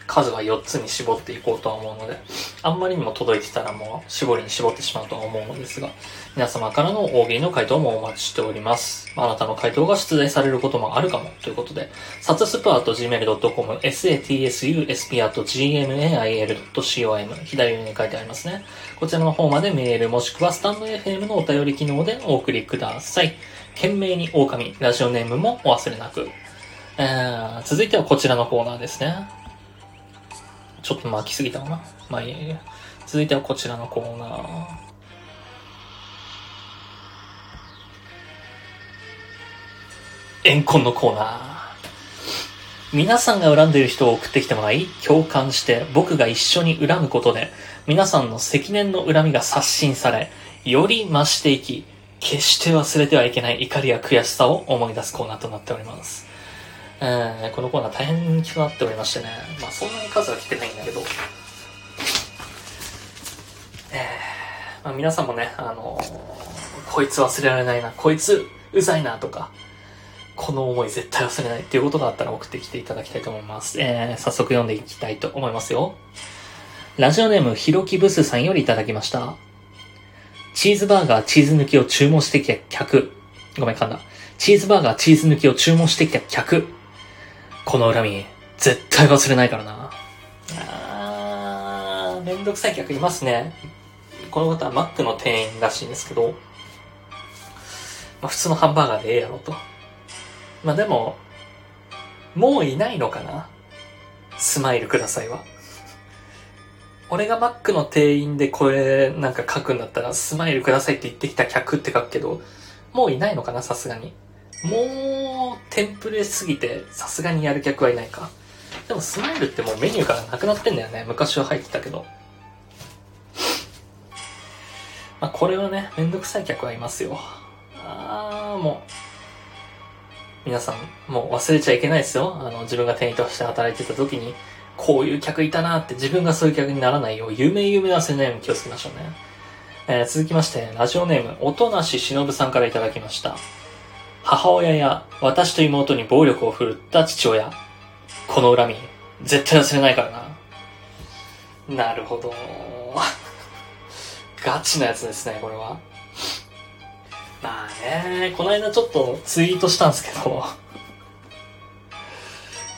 数は4つに絞っていこうとは思うので、あんまりにも届いてたらもう絞りに絞ってしまうとは思うのですが、皆様からの大喜利の回答もお待ちしております。あなたの回答が出題されることもあるかもということで、サツスプア .gmail.com、satsusp.gmail.com、左上に書いてありますね。こちらの方までメールもしくはスタンド FM のお便り機能でお送りください。懸命に狼、ラジオネームもお忘れなく。えー、続いてはこちらのコーナーですね。ちょっと巻きすぎたかな。まあいいや。続いてはこちらのコーナー。怨恨のコーナー。皆さんが恨んでいる人を送ってきてもらい、共感して僕が一緒に恨むことで、皆さんの積年の恨みが刷新され、より増していき、決して忘れてはいけない怒りや悔しさを思い出すコーナーとなっております。えー、このコーナー大変気となっておりましてね、まあそんなに数は来てないんだけど、えー、まあ皆さんもね、あのー、こいつ忘れられないな、こいつうざいなとか、この思い絶対忘れないっていうことがあったら送ってきていただきたいと思います。えー、早速読んでいきたいと思いますよ。ラジオネームひろきブスさんよりいただきました。チーズバーガーチーズ抜きを注文してきた客。ごめん、噛んだ。チーズバーガーチーズ抜きを注文してきた客。この恨み、絶対忘れないからな。あー、めんどくさい客いますね。この方はマックの店員らしいんですけど、まあ、普通のハンバーガーでええやろと。まあでも、もういないのかなスマイルくださいは。俺がマックの店員でこれなんか書くんだったら、スマイルくださいって言ってきた客って書くけど、もういないのかな、さすがに。もう、テンプレすぎて、さすがにやる客はいないか。でもスマイルってもうメニューからなくなってんだよね。昔は入ってたけど。まあ、これはね、めんどくさい客はいますよ。あー、もう。皆さん、もう忘れちゃいけないですよ。あの、自分が店員として働いてた時に、こういう客いたなって自分がそういう客にならないよう、有名有名忘れないように気をつけましょうね。えー、続きまして、ラジオネーム、音無しのぶさんからいただきました。母親や私と妹に暴力を振るった父親。この恨み、絶対忘れないからな。なるほど。ガチなやつですね、これは。まあね、この間ちょっとツイートしたんですけど、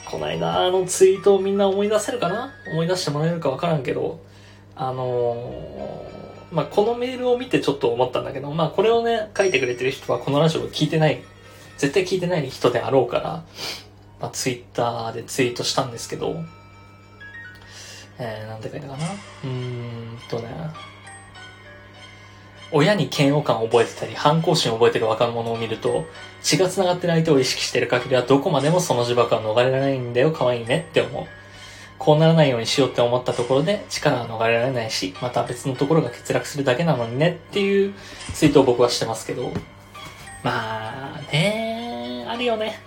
この間あのツイートをみんな思い出せるかな？思い出してもらえるかわからんけど、あのー、まあ、このメールを見てちょっと思ったんだけど、まあ、これをね、書いてくれてる人はこのラジオを聞いてない、絶対聞いてない人であろうから、まあ、ツイッターでツイートしたんですけど、えー、なんて書いたかな？うーんとね、親に嫌悪感を覚えてたり、反抗心を覚えてる若者を見ると、血が繋がってる相手を意識してる限りはどこまでもその呪縛は逃れられないんだよ、可愛いねって思う。こうならないようにしようって思ったところで力は逃れられないし、また別のところが欠落するだけなのにねっていうツイートを僕はしてますけど、まあねあるよね。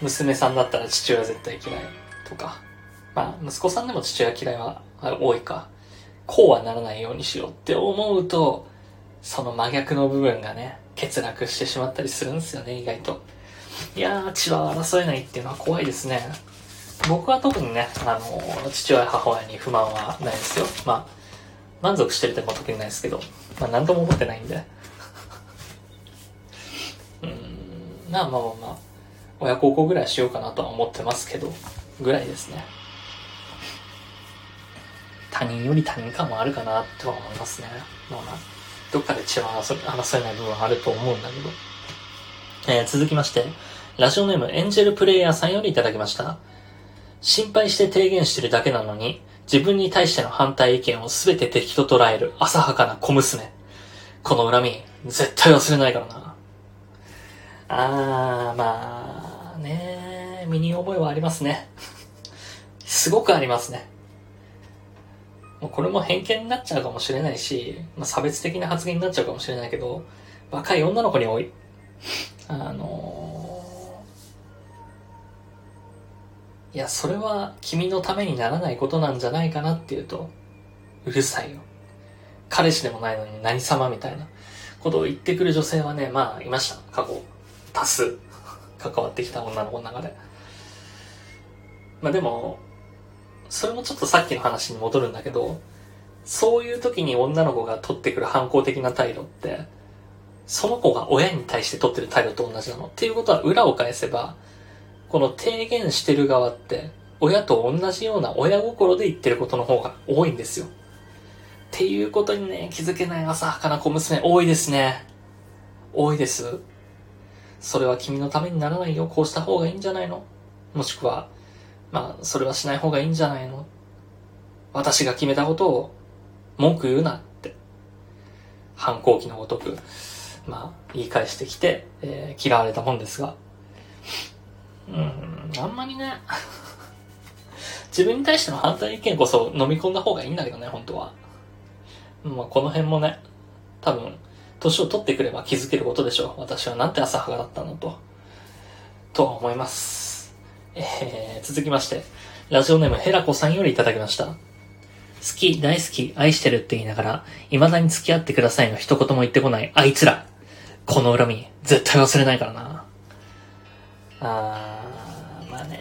娘さんだったら父親絶対嫌いとか、まあ息子さんでも父親嫌いは多いか。こうはならないようにしようって思うと、その真逆の部分がね、欠落してしまったりするんですよね、意外と。いやー、血は争えないっていうのは怖いですね。僕は特にね、あの、父親、母親に不満はないですよ。まあ、満足してるっても特にないですけど、まあ、何とも思ってないんで。うん、まあまあまあ、親孝行ぐらいしようかなとは思ってますけど、ぐらいですね。他人より他人感はあるかなとは思いますね。まあまあ、どっかで血は争えない部分はあると思うんだけど。えー、続きまして、ラジオネームエンジェルプレイヤーさんよりいただきました。心配して提言してるだけなのに、自分に対しての反対意見を全て敵と捉える浅はかな小娘。この恨み、絶対忘れないからな。あー、まあ、ね身に覚えはありますね。すごくありますね。もうこれも偏見になっちゃうかもしれないし、まあ、差別的な発言になっちゃうかもしれないけど、若い女の子に多い。あのー、いや、それは君のためにならないことなんじゃないかなっていうと、うるさいよ。彼氏でもないのに何様みたいなことを言ってくる女性はね、まあ、いました。過去、多数、関わってきた女の子の中で。まあでも、それもちょっとさっきの話に戻るんだけど、そういう時に女の子が取ってくる反抗的な態度って、その子が親に対して取ってる態度と同じなの。っていうことは裏を返せば、この提言してる側って、親と同じような親心で言ってることの方が多いんですよ。っていうことにね、気づけない浅はかな小娘多いですね。多いです。それは君のためにならないよ。こうした方がいいんじゃないの？もしくは、まあ、それはしない方がいいんじゃないの？私が決めたことを文句言うなって、反抗期のごとく、まあ、言い返してきて、えー、嫌われたもんですが、うん、あんまりね、[LAUGHS] 自分に対しての反対意見こそ飲み込んだ方がいいんだけどね、本当は。まあ、この辺もね、多分、年を取ってくれば気づけることでしょう。私はなんて浅はかだったのと。とは思います。えー、続きまして、ラジオネームヘラコさんよりいただきました。好き、大好き、愛してるって言いながら、未だに付き合ってくださいの一言も言ってこないあいつら。この恨み、絶対忘れないからな。あー、まあね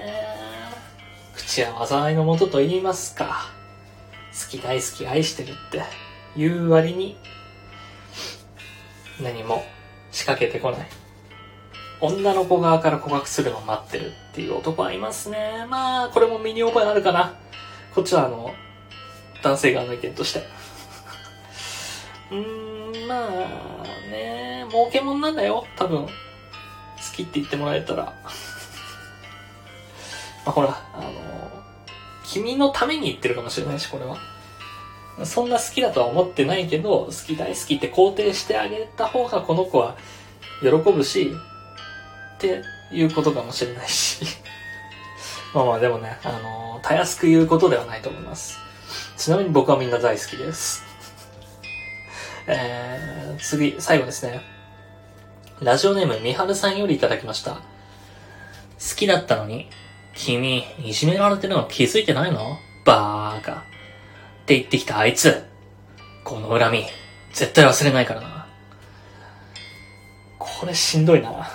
口は災いのもとと言いますか。好き、大好き、愛してるって言う割に、何も仕掛けてこない。女の子側から告白するのを待ってるっていう男はいますね。まあ、これも身に覚えあるかな。こっちはあの、男性側の意見として。[LAUGHS] うーん、まあ、ね儲けもんなんだよ、多分。好きって言ってもらえたら。[LAUGHS] まあほら、あの、君のために言ってるかもしれないし、これは。そんな好きだとは思ってないけど、好き大好きって肯定してあげた方がこの子は喜ぶし、っていうことかもしれないし。[LAUGHS] まあまあでもね、あのたやすく言うことではないと思います。ちなみに僕はみんな大好きです。[LAUGHS] えー、次、最後ですね。ラジオネームみはるさんよりいただきました。好きだったのに、君、いじめられてるの気づいてないの？バーカ。って言ってきたあいつ。この恨み、絶対忘れないからな。これしんどいな。[LAUGHS] 好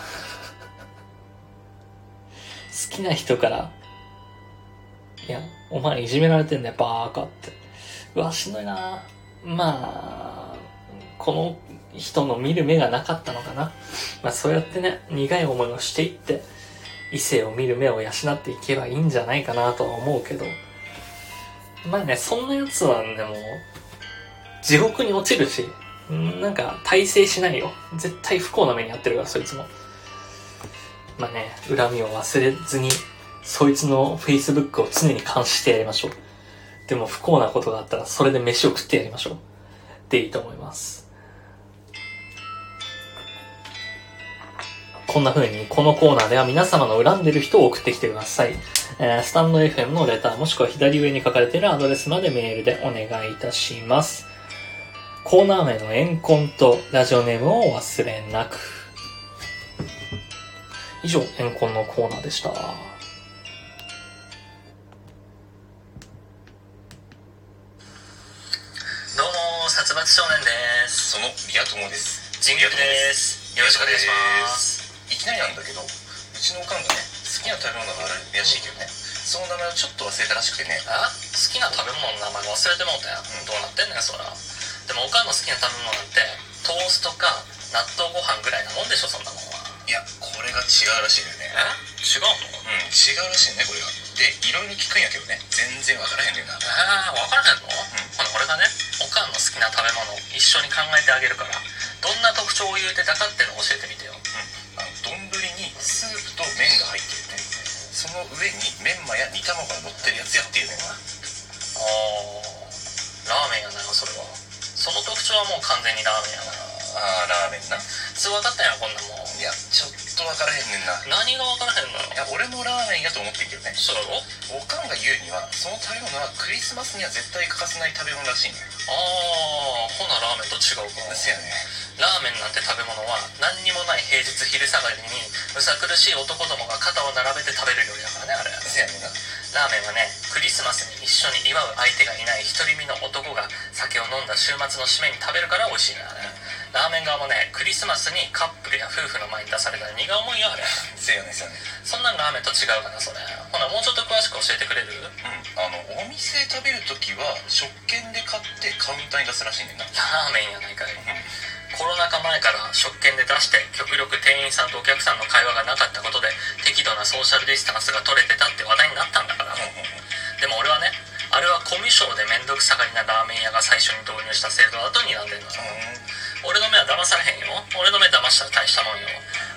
きな人から、いや、お前いじめられてんだよ、バーカって。うわ、しんどいな。まあ、この人の見る目がなかったのかな。まあそうやってね、苦い思いをしていって、異性を見る目を養っていけばいいんじゃないかなとは思うけど。まあね、そんなやつはね、もう、地獄に落ちるし、んなんか、大成しないよ。絶対不幸な目に遭ってるから、そいつも。まあね、恨みを忘れずに、そいつの Facebook を常に監視してやりましょう。でも不幸なことがあったら、それで飯を食ってやりましょう。でいいと思います。こんな風に、このコーナーでは皆様の恨んでる人を送ってきてください。えースタンド FM のレターもしくは左上に書かれているアドレスまでメールでお願いいたします。コーナー名のエンコンとラジオネームをお忘れなく。以上、エンコンのコーナーでした。どうも、殺伐少年です。そのリア友ですジンギルです。よろしくお願いします。いきなりなんだけどうちのおかんがね好きな食べ物があるらしいけどねその名前をちょっと忘れたらしくてねあ好きな食べ物の名前忘れてもうたやん、うん。どうなってんねんそら。でもおかんの好きな食べ物なんてトーストか納豆ご飯ぐらいなもんでしょそんなもんは。いやこれが違うらしいのよね。え？違うの？うん違うらしいねこれがでいろいろ聞くんやけどね全然わからへんねんな。えー、分からへんの、ほな俺がねおかんの好きな食べ物を一緒に考えてあげるからどんな特徴を言うてたかっていうのを教えてみてよ。うんその上にメンマや煮卵が乗ってるやつやっていうねんな。あー。ラーメンやなそれは。その特徴はもう完全にラーメンやな。あーラーメンな。普通分かったやんこんなもん。いやちょっとわからへんねんな。何が分からへんの？いや俺もラーメンやと思ってんけどね。そうやろ？おかんが言うにはその食べ物はクリスマスには絶対欠かせない食べ物らしいねんああほなラーメンと違うかせやね。ラーメンなんて食べ物は何にもない平日昼下がりにむさ苦しい男どもが肩を並べて食べる料理だからねあれせやねんな。ラーメンはねクリスマスに一緒に祝う相手がいない独り身の男が酒を飲んだ週末の締めに食べるから美味しいのよねラーメン側もねクリスマスにカップルや夫婦の前に出された荷が重いよあれ。せやねんせやね。んそんなんラーメンと違うかなそれ。ほなもうちょっと詳しく教えてくれる？うんあのお店で食べるときは食券で買ってカウンターに出すらしいねんな。ラーメンやないかい。コロナ禍前から食券で出して極力店員さんとお客さんの会話がなかったことで適度なソーシャルディスタンスが取れてたって話題になったんだから。でも俺はねあれはコミュ障で面倒くさがりなラーメン屋が最初に導入した制度だと睨んでるのよ俺の目は騙されへんよ。俺の目騙したら大したもんよ。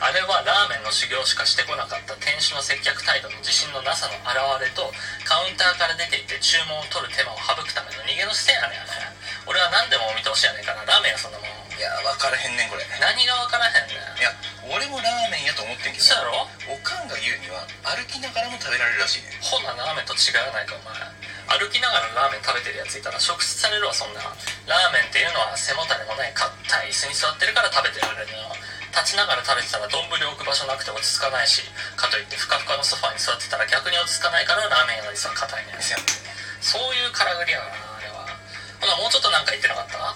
あれはラーメンの修行しかしてこなかった店主の接客態度の自信のなさの表れとカウンターから出ていって注文を取る手間を省くための逃げの捨てやねん。あれ俺は何でもお見通しやねんからラーメンやそんなもん。いや分からへんねんこれ。い何が分からへんねん。や俺もラーメンやと思ってんけどそうやろ？おかんが言うには歩きながらも食べられるらしいねん。ほなラーメンと違うやないかお前歩きながらラーメン食べてるやついたら食質されるわそんなラーメンっていうのは背もたれもない硬い椅子に座ってるから食べてられるのよ立ちながら食べてたら丼置く場所なくて落ち着かないし片かといってふかふかのソファに座ってたら逆に落ち着かないからラーメン屋の椅子は硬いねせやねん。そういうからくりやなあれはほなもうちょっとなんか言ってなかった？う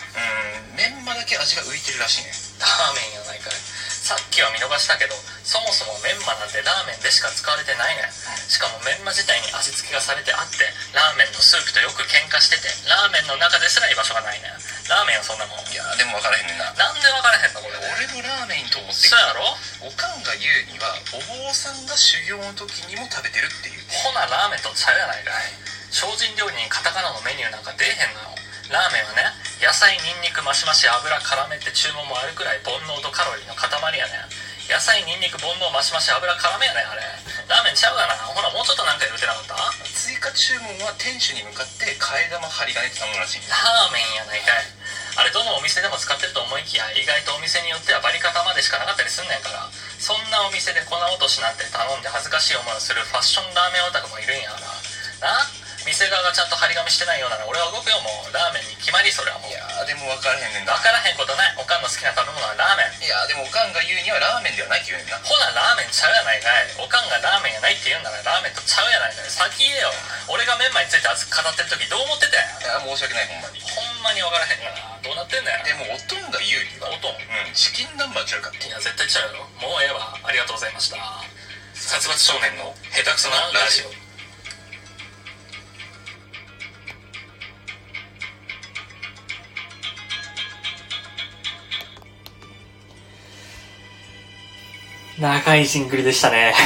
ん。メンマだけ味が浮いてるらしいね。ラーメンやないかいさっきは見逃したけどそもそもメンマなんてラーメンでしか使われてないね。んしかもメンマ自体に味付けがされてあってラーメンのスープとよく喧嘩しててラーメンの中ですら居場所がないね。んラーメンはそんなもん。いやでも分からへんねんな。なんで分からへんの？これ俺のラーメンと思ってそうやろ？おかんが言うにはお坊さんが修行の時にも食べてるっていう。ほなラーメンとちゃうやないかい。精進料理にカタカナのメニューなんか出えへんのよラーメンはね野菜ニンニクマシマシ油絡めって注文もあるくらい煩悩とカロリーの塊やねん。野菜ニンニク煩悩マシマシ油絡めやねんあれラーメンちゃうがなほらもうちょっとなんか言うてなかった？追加注文は店主に向かって替え玉針金って頼むらしい。ラーメンやないかい。あれどのお店でも使ってると思いきや意外とお店によってはバリカタまでしかなかったりすんねんから。そんなお店で粉落としなんて頼んで恥ずかしい思いをするファッションラーメンオタクもいるんやから。な？店側がちゃんと張り紙してないようなら俺は動くよもう。ラーメンに決まりそれはもう。いやーでも分からへんねんな。分からへんことない。おかんの好きな食べ物はラーメン。いやーでもおかんが言うにはラーメンではないって言うねんな。ほなラーメンちゃうやないかい。おかんがラーメンやないって言うんならラーメンとちゃうやないかい先言えよ。俺がメンマについて熱く語ってる時どう思ってたん？やいや申し訳ないほんまに。ほんまに分からへんがなどうなってんだよ。でもおとんが言うにはおとんチキン南蛮ちゃうかって。いや絶対ちゃうよ。もうええわ。ありがとうございました。殺伐少年の下手くそなラジオ長いジングルでしたね。[LAUGHS]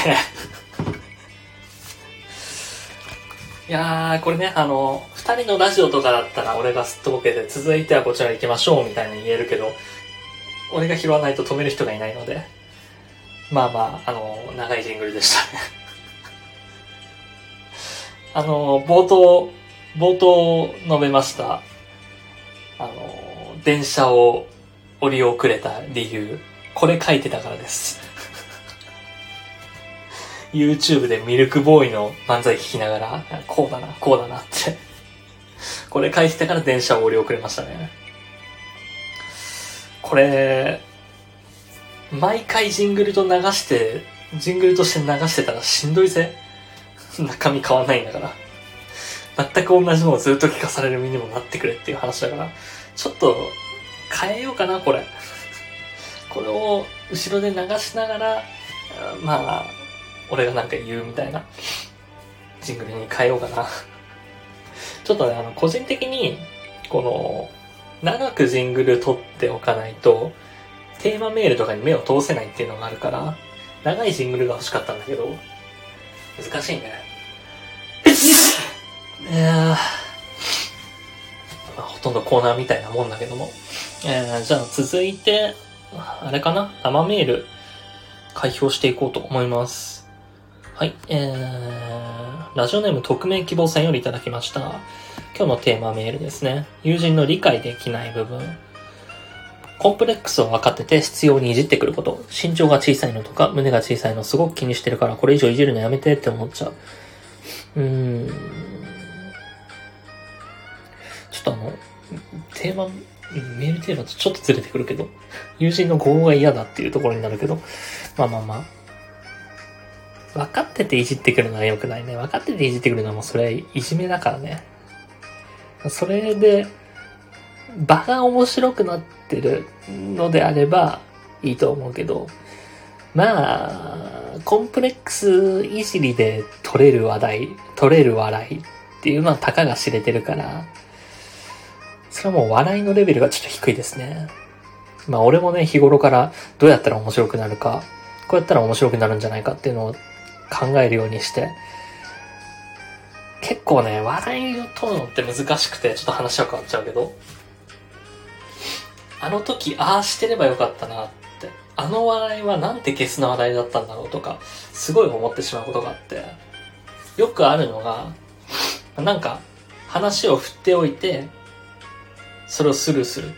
いやー、これね、あの、二人のラジオとかだったら俺がすっとぼけて、続いてはこちら行きましょうみたいに言えるけど、俺が拾わないと止める人がいないので、まあまあ、あの、長いジングルでしたね。[LAUGHS] あの、冒頭、冒頭述べました、あの、電車を降り遅れた理由、これ書いてたからです。YouTube でミルクボーイの漫才聞きながら、こうだな、こうだなって。これ書いてたから電車を降り遅れましたね。これ、毎回ジングルと流して、ジングルとして流してたらしんどいぜ。中身変わんないんだから。全く同じのをずっと聞かされる身にもなってくれっていう話だから、ちょっと変えようかな、これ。これを後ろで流しながら、まあ、俺がなんか言うみたいなジングルに変えようかな。ちょっとね、あの、個人的に、この、長くジングル撮っておかないと、テーマメールとかに目を通せないっていうのがあるから、長いジングルが欲しかったんだけど、難しいね。いやまあ、ほとんどコーナーみたいなもんだけども。えー、じゃあ続いて、あれかな？生メール、開票していこうと思います。はい、えー、ラジオネーム匿名希望さんよりいただきました。今日のテーマメールですね。友人の理解できない部分。コンプレックスを分かってて必要にいじってくること。身長が小さいのとか、胸が小さいのすごく気にしてるから、これ以上いじるのやめてって思っちゃう。うーん。ちょっとあの、テーマ、メールテーマとちょっとずれてくるけど、友人の語が嫌だっていうところになるけど、まあまあまあ。分かってていじってくるのは良くないね。分かってていじってくるのはもうそれいじめだからね。それで、場が面白くなってるのであればいいと思うけど、まあ、コンプレックスいじりで取れる話題、取れる笑いっていうのはたかが知れてるから、それはもう笑いのレベルがちょっと低いですね。まあ俺もね、日頃からどうやったら面白くなるか、こうやったら面白くなるんじゃないかっていうのを考えるようにして、結構ね、笑いを取るのって難しくて、ちょっと話は変わっちゃうけど、あの時、ああしてればよかったなって、あの笑いはなんてゲスな笑いだったんだろうとか、すごい思ってしまうことがあって、よくあるのが、なんか、話を振っておいて、それをスルーする、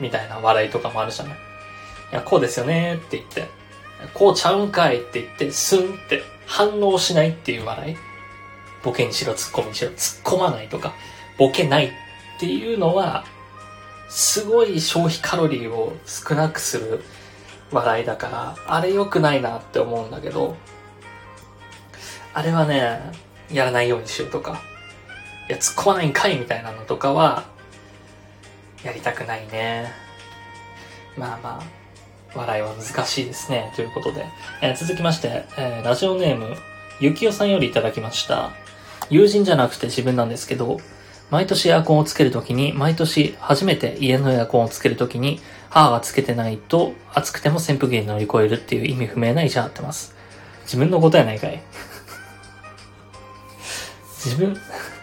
みたいな笑いとかもあるじゃない。いや、こうですよねって言って、こうちゃうんかいって言って、スンって反応しないっていう笑い。ボケにしろ、ツッコミにしろ、突っ込まないとか、ボケないっていうのは、すごい消費カロリーを少なくする笑いだから、あれ良くないなって思うんだけど、あれはね、やらないようにしようとか、いや、突っ込まないんかいみたいなのとかは、やりたくないね。まあまあ、笑いは難しいですね。ということで。えー続きまして、えーラジオネーム、ゆきおさんよりいただきました。友人じゃなくて自分なんですけど、毎年エアコンをつけるときに、毎年初めて家のエアコンをつけるときに、母がつけてないと暑くても扇風機に乗り越えるっていう意味不明な医者やってます。自分のことやないかい。[LAUGHS] 自分、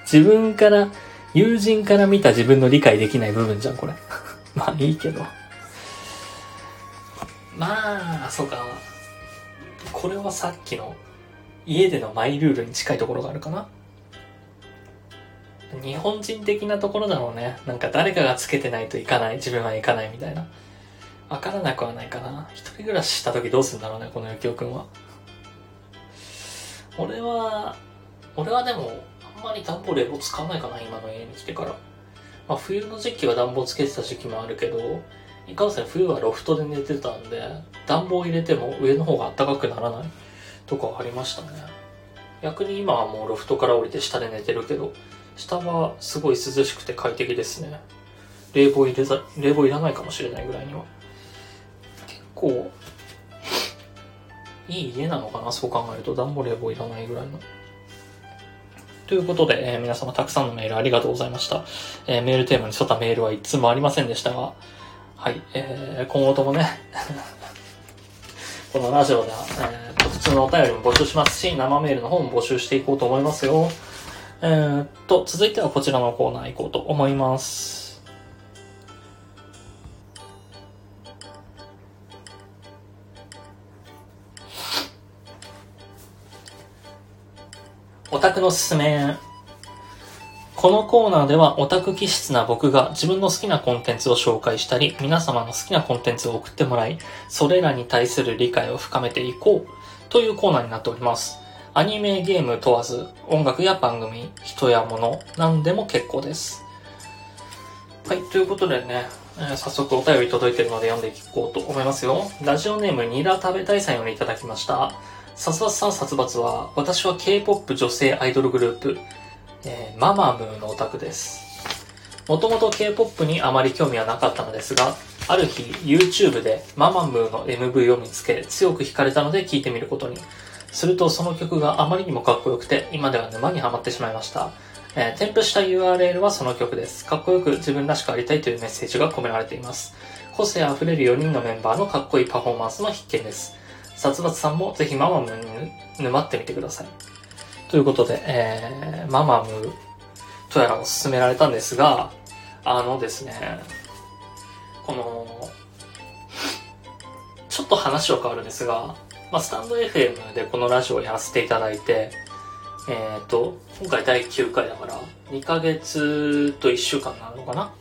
自分から、友人から見た自分の理解できない部分じゃん、これ。[LAUGHS] まあいいけど。まあ、そうか。これはさっきの家でのマイルールに近いところがあるかな。日本人的なところだろうね。なんか誰かがつけてないといかない、自分は行かないみたいな。わからなくはないかな。一人暮らしした時どうするんだろうね、このゆきおくんは。俺は、俺はでも、あんまり暖房冷房使わないかな、今の家に来てから。まあ冬の時期は暖房つけてた時期もあるけど、いかんせん冬はロフトで寝てたんで、暖房入れても上の方が暖かくならない？とかありましたね。逆に今はもうロフトから降りて下で寝てるけど、下はすごい涼しくて快適ですね。冷房入れざ、冷房いらないかもしれないぐらいには。結構、いい家なのかな、そう考えると暖房冷房いらないぐらいの。ということで、えー皆様たくさんのメールありがとうございました。えーメールテーマに沿ったメールは一通もありませんでしたが、はい、えー今後ともね、[LAUGHS] このラジオでは、えー普通のお便りも募集しますし、生メールの方も募集していこうと思いますよ。えーっと、続いてはこちらのコーナー行こうと思います。オタクのすすめ。このコーナーではオタク気質な僕が自分の好きなコンテンツを紹介したり、皆様の好きなコンテンツを送ってもらい、それらに対する理解を深めていこうというコーナーになっております。アニメ、ゲーム問わず、音楽や番組、人や物、何でも結構です。はい、ということでね、えー早速お便り届いてるので読んでいこうと思いますよ。ラジオネームニラ食べたいさんよりいただきました。殺伐さん殺伐は、私は K-POP 女性アイドルグループ、えーママムーのオタクです。もともと K-POP にあまり興味はなかったのですが、ある日 YouTube でママムーの MV を見つけ、強く惹かれたので聴いてみることに。するとその曲があまりにもかっこよくて、今では沼にはまってしまいました。えー添付した URL はその曲です。かっこよく自分らしくありたいというメッセージが込められています。個性あふれる4人のメンバーのかっこいいパフォーマンスの必見です。殺伐さんもぜひママムーに沼ってみてください。ということで、えー、ママムとやらを勧められたんですが、あのですね、この、ちょっと話は変わるんですが、まあ、スタンド FM でこのラジオをやらせていただいて、えっ、と、今回第9回だから、2ヶ月と1週間になるのかな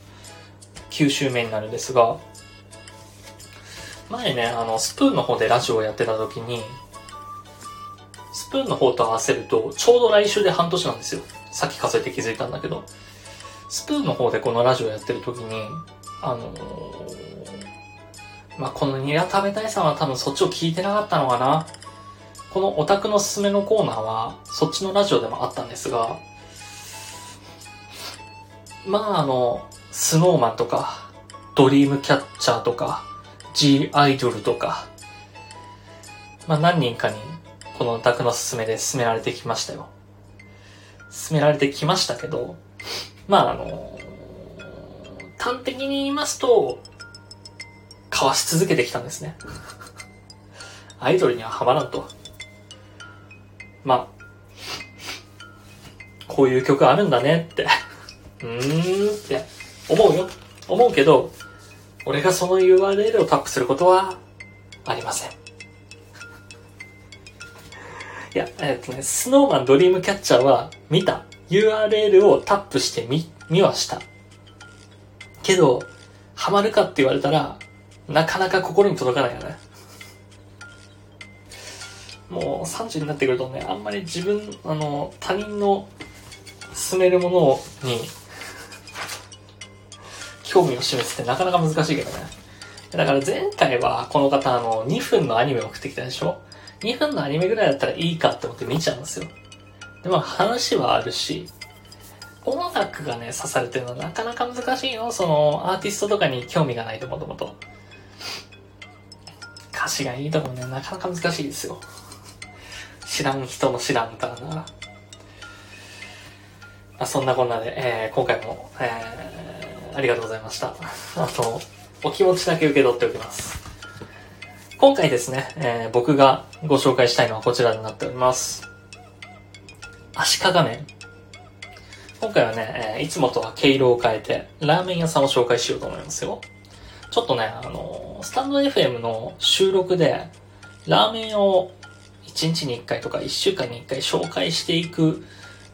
?9 週目になるんですが、前ね、あの、スプーンの方でラジオをやってた時に、スプーンの方と合わせると、ちょうど来週で半年なんですよ。さっき数えて気づいたんだけど。スプーンの方でこのラジオやってる時に、あのーまあ、このニラ食べたいさんは多分そっちを聞いてなかったのかな。このオタクのすすめのコーナーは、そっちのラジオでもあったんですが、まああの、スノーマンとか、ドリームキャッチャーとか、G アイドルとか、まあ何人かにこのオタクのすすめで勧められてきましたよ。勧められてきましたけど、まああの、端的に言いますと、交わし続けてきたんですね。アイドルにはハマらんと。まあ、こういう曲あるんだねって。うーんって思うよ。思うけど、俺がその URL をタップすることはありません。いや、えっとね、スノーマンドリームキャッチャーは見た。URL をタップして見、見はした。けど、ハマるかって言われたら、なかなか心に届かないよね。もう30になってくるとね、あんまり自分、あの、他人の進めるものに、興味を示すってなかなか難しいけどね。だから前回はこの方、あの、2分のアニメを送ってきたでしょ？?2 分のアニメぐらいだったらいいかって思って見ちゃうんですよ。でも話はあるし、音楽がね、刺さるっていうのはなかなか難しいよ。その、アーティストとかに興味がないともともと。歌詞がいいとこね、なかなか難しいですよ。知らん人の知らん歌なら。まあ、そんなこんなで、えー、今回も、えー、ありがとうございました。あと、お気持ちだけ受け取っておきます。今回ですね、えー、僕がご紹介したいのはこちらになっております。足利麺。今回はね、えー、いつもとは毛色を変えて、ラーメン屋さんを紹介しようと思いますよ。ちょっとね、あの、スタンド FM の収録で、ラーメン屋を1日に1回とか1週間に1回紹介していく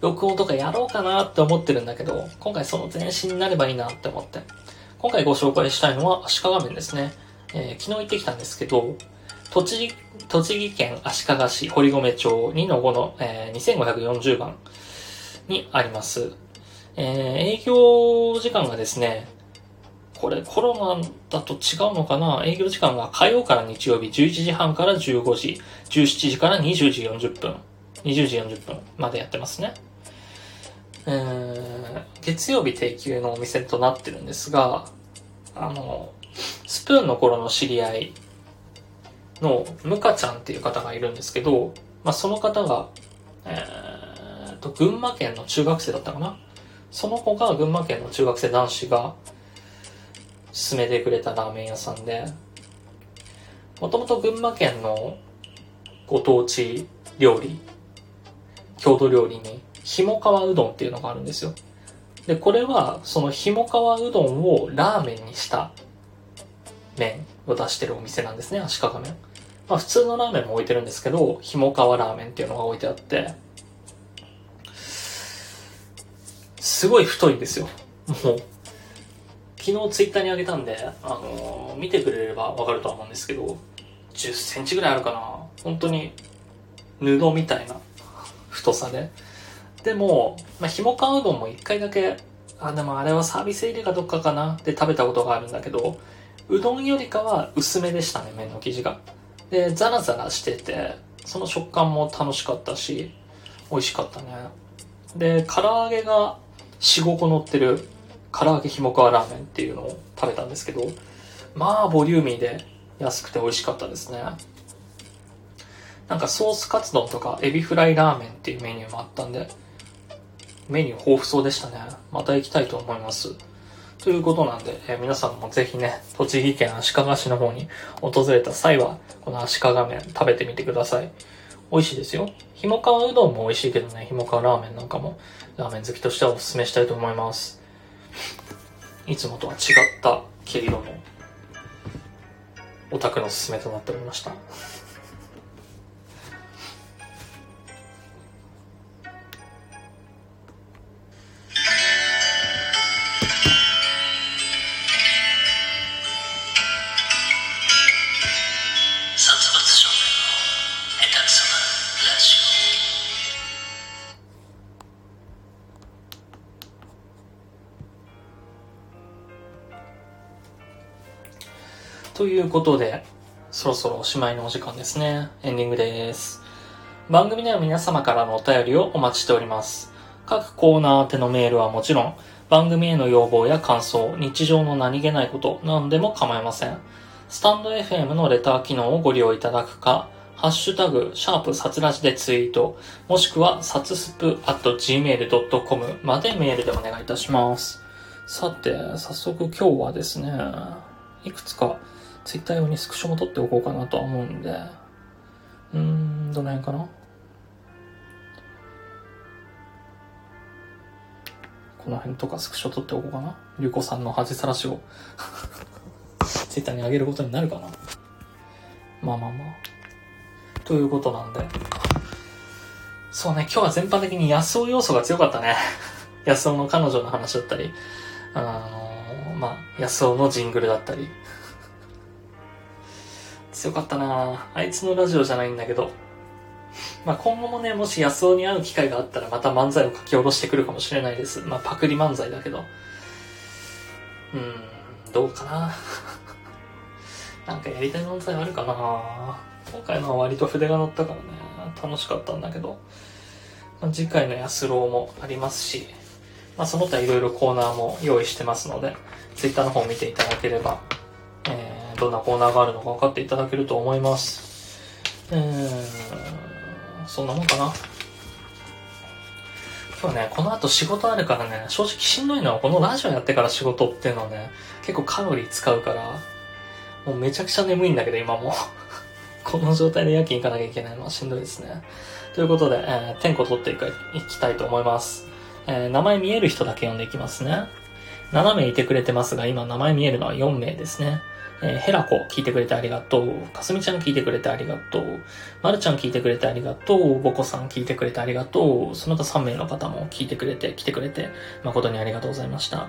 録音とかやろうかなって思ってるんだけど、今回その前身になればいいなって思って。今回ご紹介したいのは足利麺ですね。えー、昨日行ってきたんですけど、栃木、栃木県足利市堀込町2の5の、えー、2540番にあります。えー、営業時間がですね、これコロナだと違うのかな？営業時間が火曜から日曜日11時半から15時、17時から20時40分、20時40分までやってますね。えー、月曜日定休のお店となってるんですが、あの、スプーンの頃の知り合いのムカちゃんっていう方がいるんですけど、まあ、その方が、えー、と、群馬県の中学生だったかな？その子が群馬県の中学生男子が勧めてくれたラーメン屋さんで、もともと群馬県のご当地料理、郷土料理に、ひもかわうどんっていうのがあるんですよ。で、これは、そのひもかわうどんをラーメンにした麺を出してるお店なんですね、足利麺。まあ普通のラーメンも置いてるんですけど、ひもかわラーメンっていうのが置いてあって、すごい太いんですよ。もう、昨日ツイッターにあげたんで、あのー、見てくれればわかるとは思うんですけど、10センチぐらいあるかな。本当に、布みたいな太さで。でも、まあ、ひもかわうどんも一回だけ、あ、でもあれはサービスエリアかどっかかなで食べたことがあるんだけど、うどんよりかは薄めでしたね、麺の生地が。で、ザラザラしてて、その食感も楽しかったし、美味しかったね。で、唐揚げが4、5個乗ってる唐揚げひもかわラーメンっていうのを食べたんですけど、まあ、ボリューミーで安くて美味しかったですね。なんかソースカツ丼とかエビフライラーメンっていうメニューもあったんで、メニュー豊富そうでしたね。また行きたいと思います。ということなんで、えー、皆さんもぜひね、栃木県足利市の方に訪れた際は、この足利麺食べてみてください。美味しいですよ。ひもかわうどんも美味しいけどね、ひもかわラーメンなんかも、ラーメン好きとしてはお勧めしたいと思います。いつもとは違った毛色の、オタクのおすすめとなっておりました。ということで、そろそろおしまいのお時間ですね。エンディングです。番組では皆様からのお便りをお待ちしております。各コーナー宛てのメールはもちろん、番組への要望や感想、日常の何気ないこと、何でも構いません。スタンド FM のレター機能をご利用いただくか、ハッシュタグ、シャープサツラジでツイート、もしくは、サツスプ at gmail.com までメールでお願いいたします。さて、早速今日はですね、いくつかツイッター用にスクショも撮っておこうかなとは思うんで、うーん、どの辺かな？この辺とかスクショ撮っておこうかな？リュコさんの恥さらしを [LAUGHS] ツイッターに上げることになるかな？まあまあまあ。ということなんで。そうね、今日は全般的に安尾要素が強かったね。[LAUGHS] 安尾の彼女の話だったり、あのー、まあ、安尾のジングルだったり。強かったなあいつのラジオじゃないんだけど。まあ、今後もね、もし安尾に会う機会があったらまた漫才を書き下ろしてくるかもしれないです。まあ、パクリ漫才だけど。うーん、どうかな [LAUGHS] なんかやりたい漫才あるかな今回のは割と筆が乗ったからね、楽しかったんだけど。まあ、次回の安郎もありますし、まあ、その他いろいろコーナーも用意してますので、ツイッターの方を見ていただければ、どんなコーナーがあるのか分かっていただけると思います。えー、そんなもんかな。今日ね、この後仕事あるからね、正直しんどいのはこのラジオやってから仕事っていうのはね、結構カロリー使うから、もうめちゃくちゃ眠いんだけど今も。[LAUGHS] この状態で夜勤行かなきゃいけないのはしんどいですね。ということで、えー、点呼取っていきたいと思います。えー名前見える人だけ読んでいきますね。7名いてくれてますが、今名前見えるのは4名ですね。えーヘラコ聞いてくれてありがとう。かすみちゃん聞いてくれてありがとう。まるちゃん聞いてくれてありがとう。ぼこさん聞いてくれてありがとう。その他3名の方も聞いてくれて、来てくれて、誠にありがとうございました。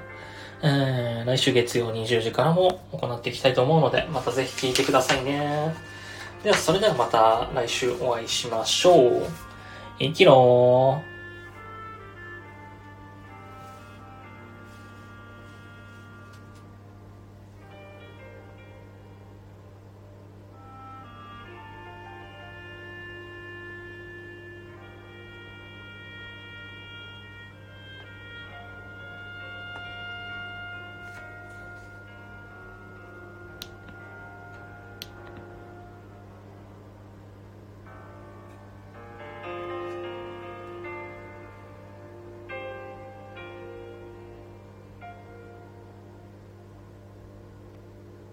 えー来週月曜20時からも行っていきたいと思うので、またぜひ聞いてくださいね。では、それではまた来週お会いしましょう。生きろー。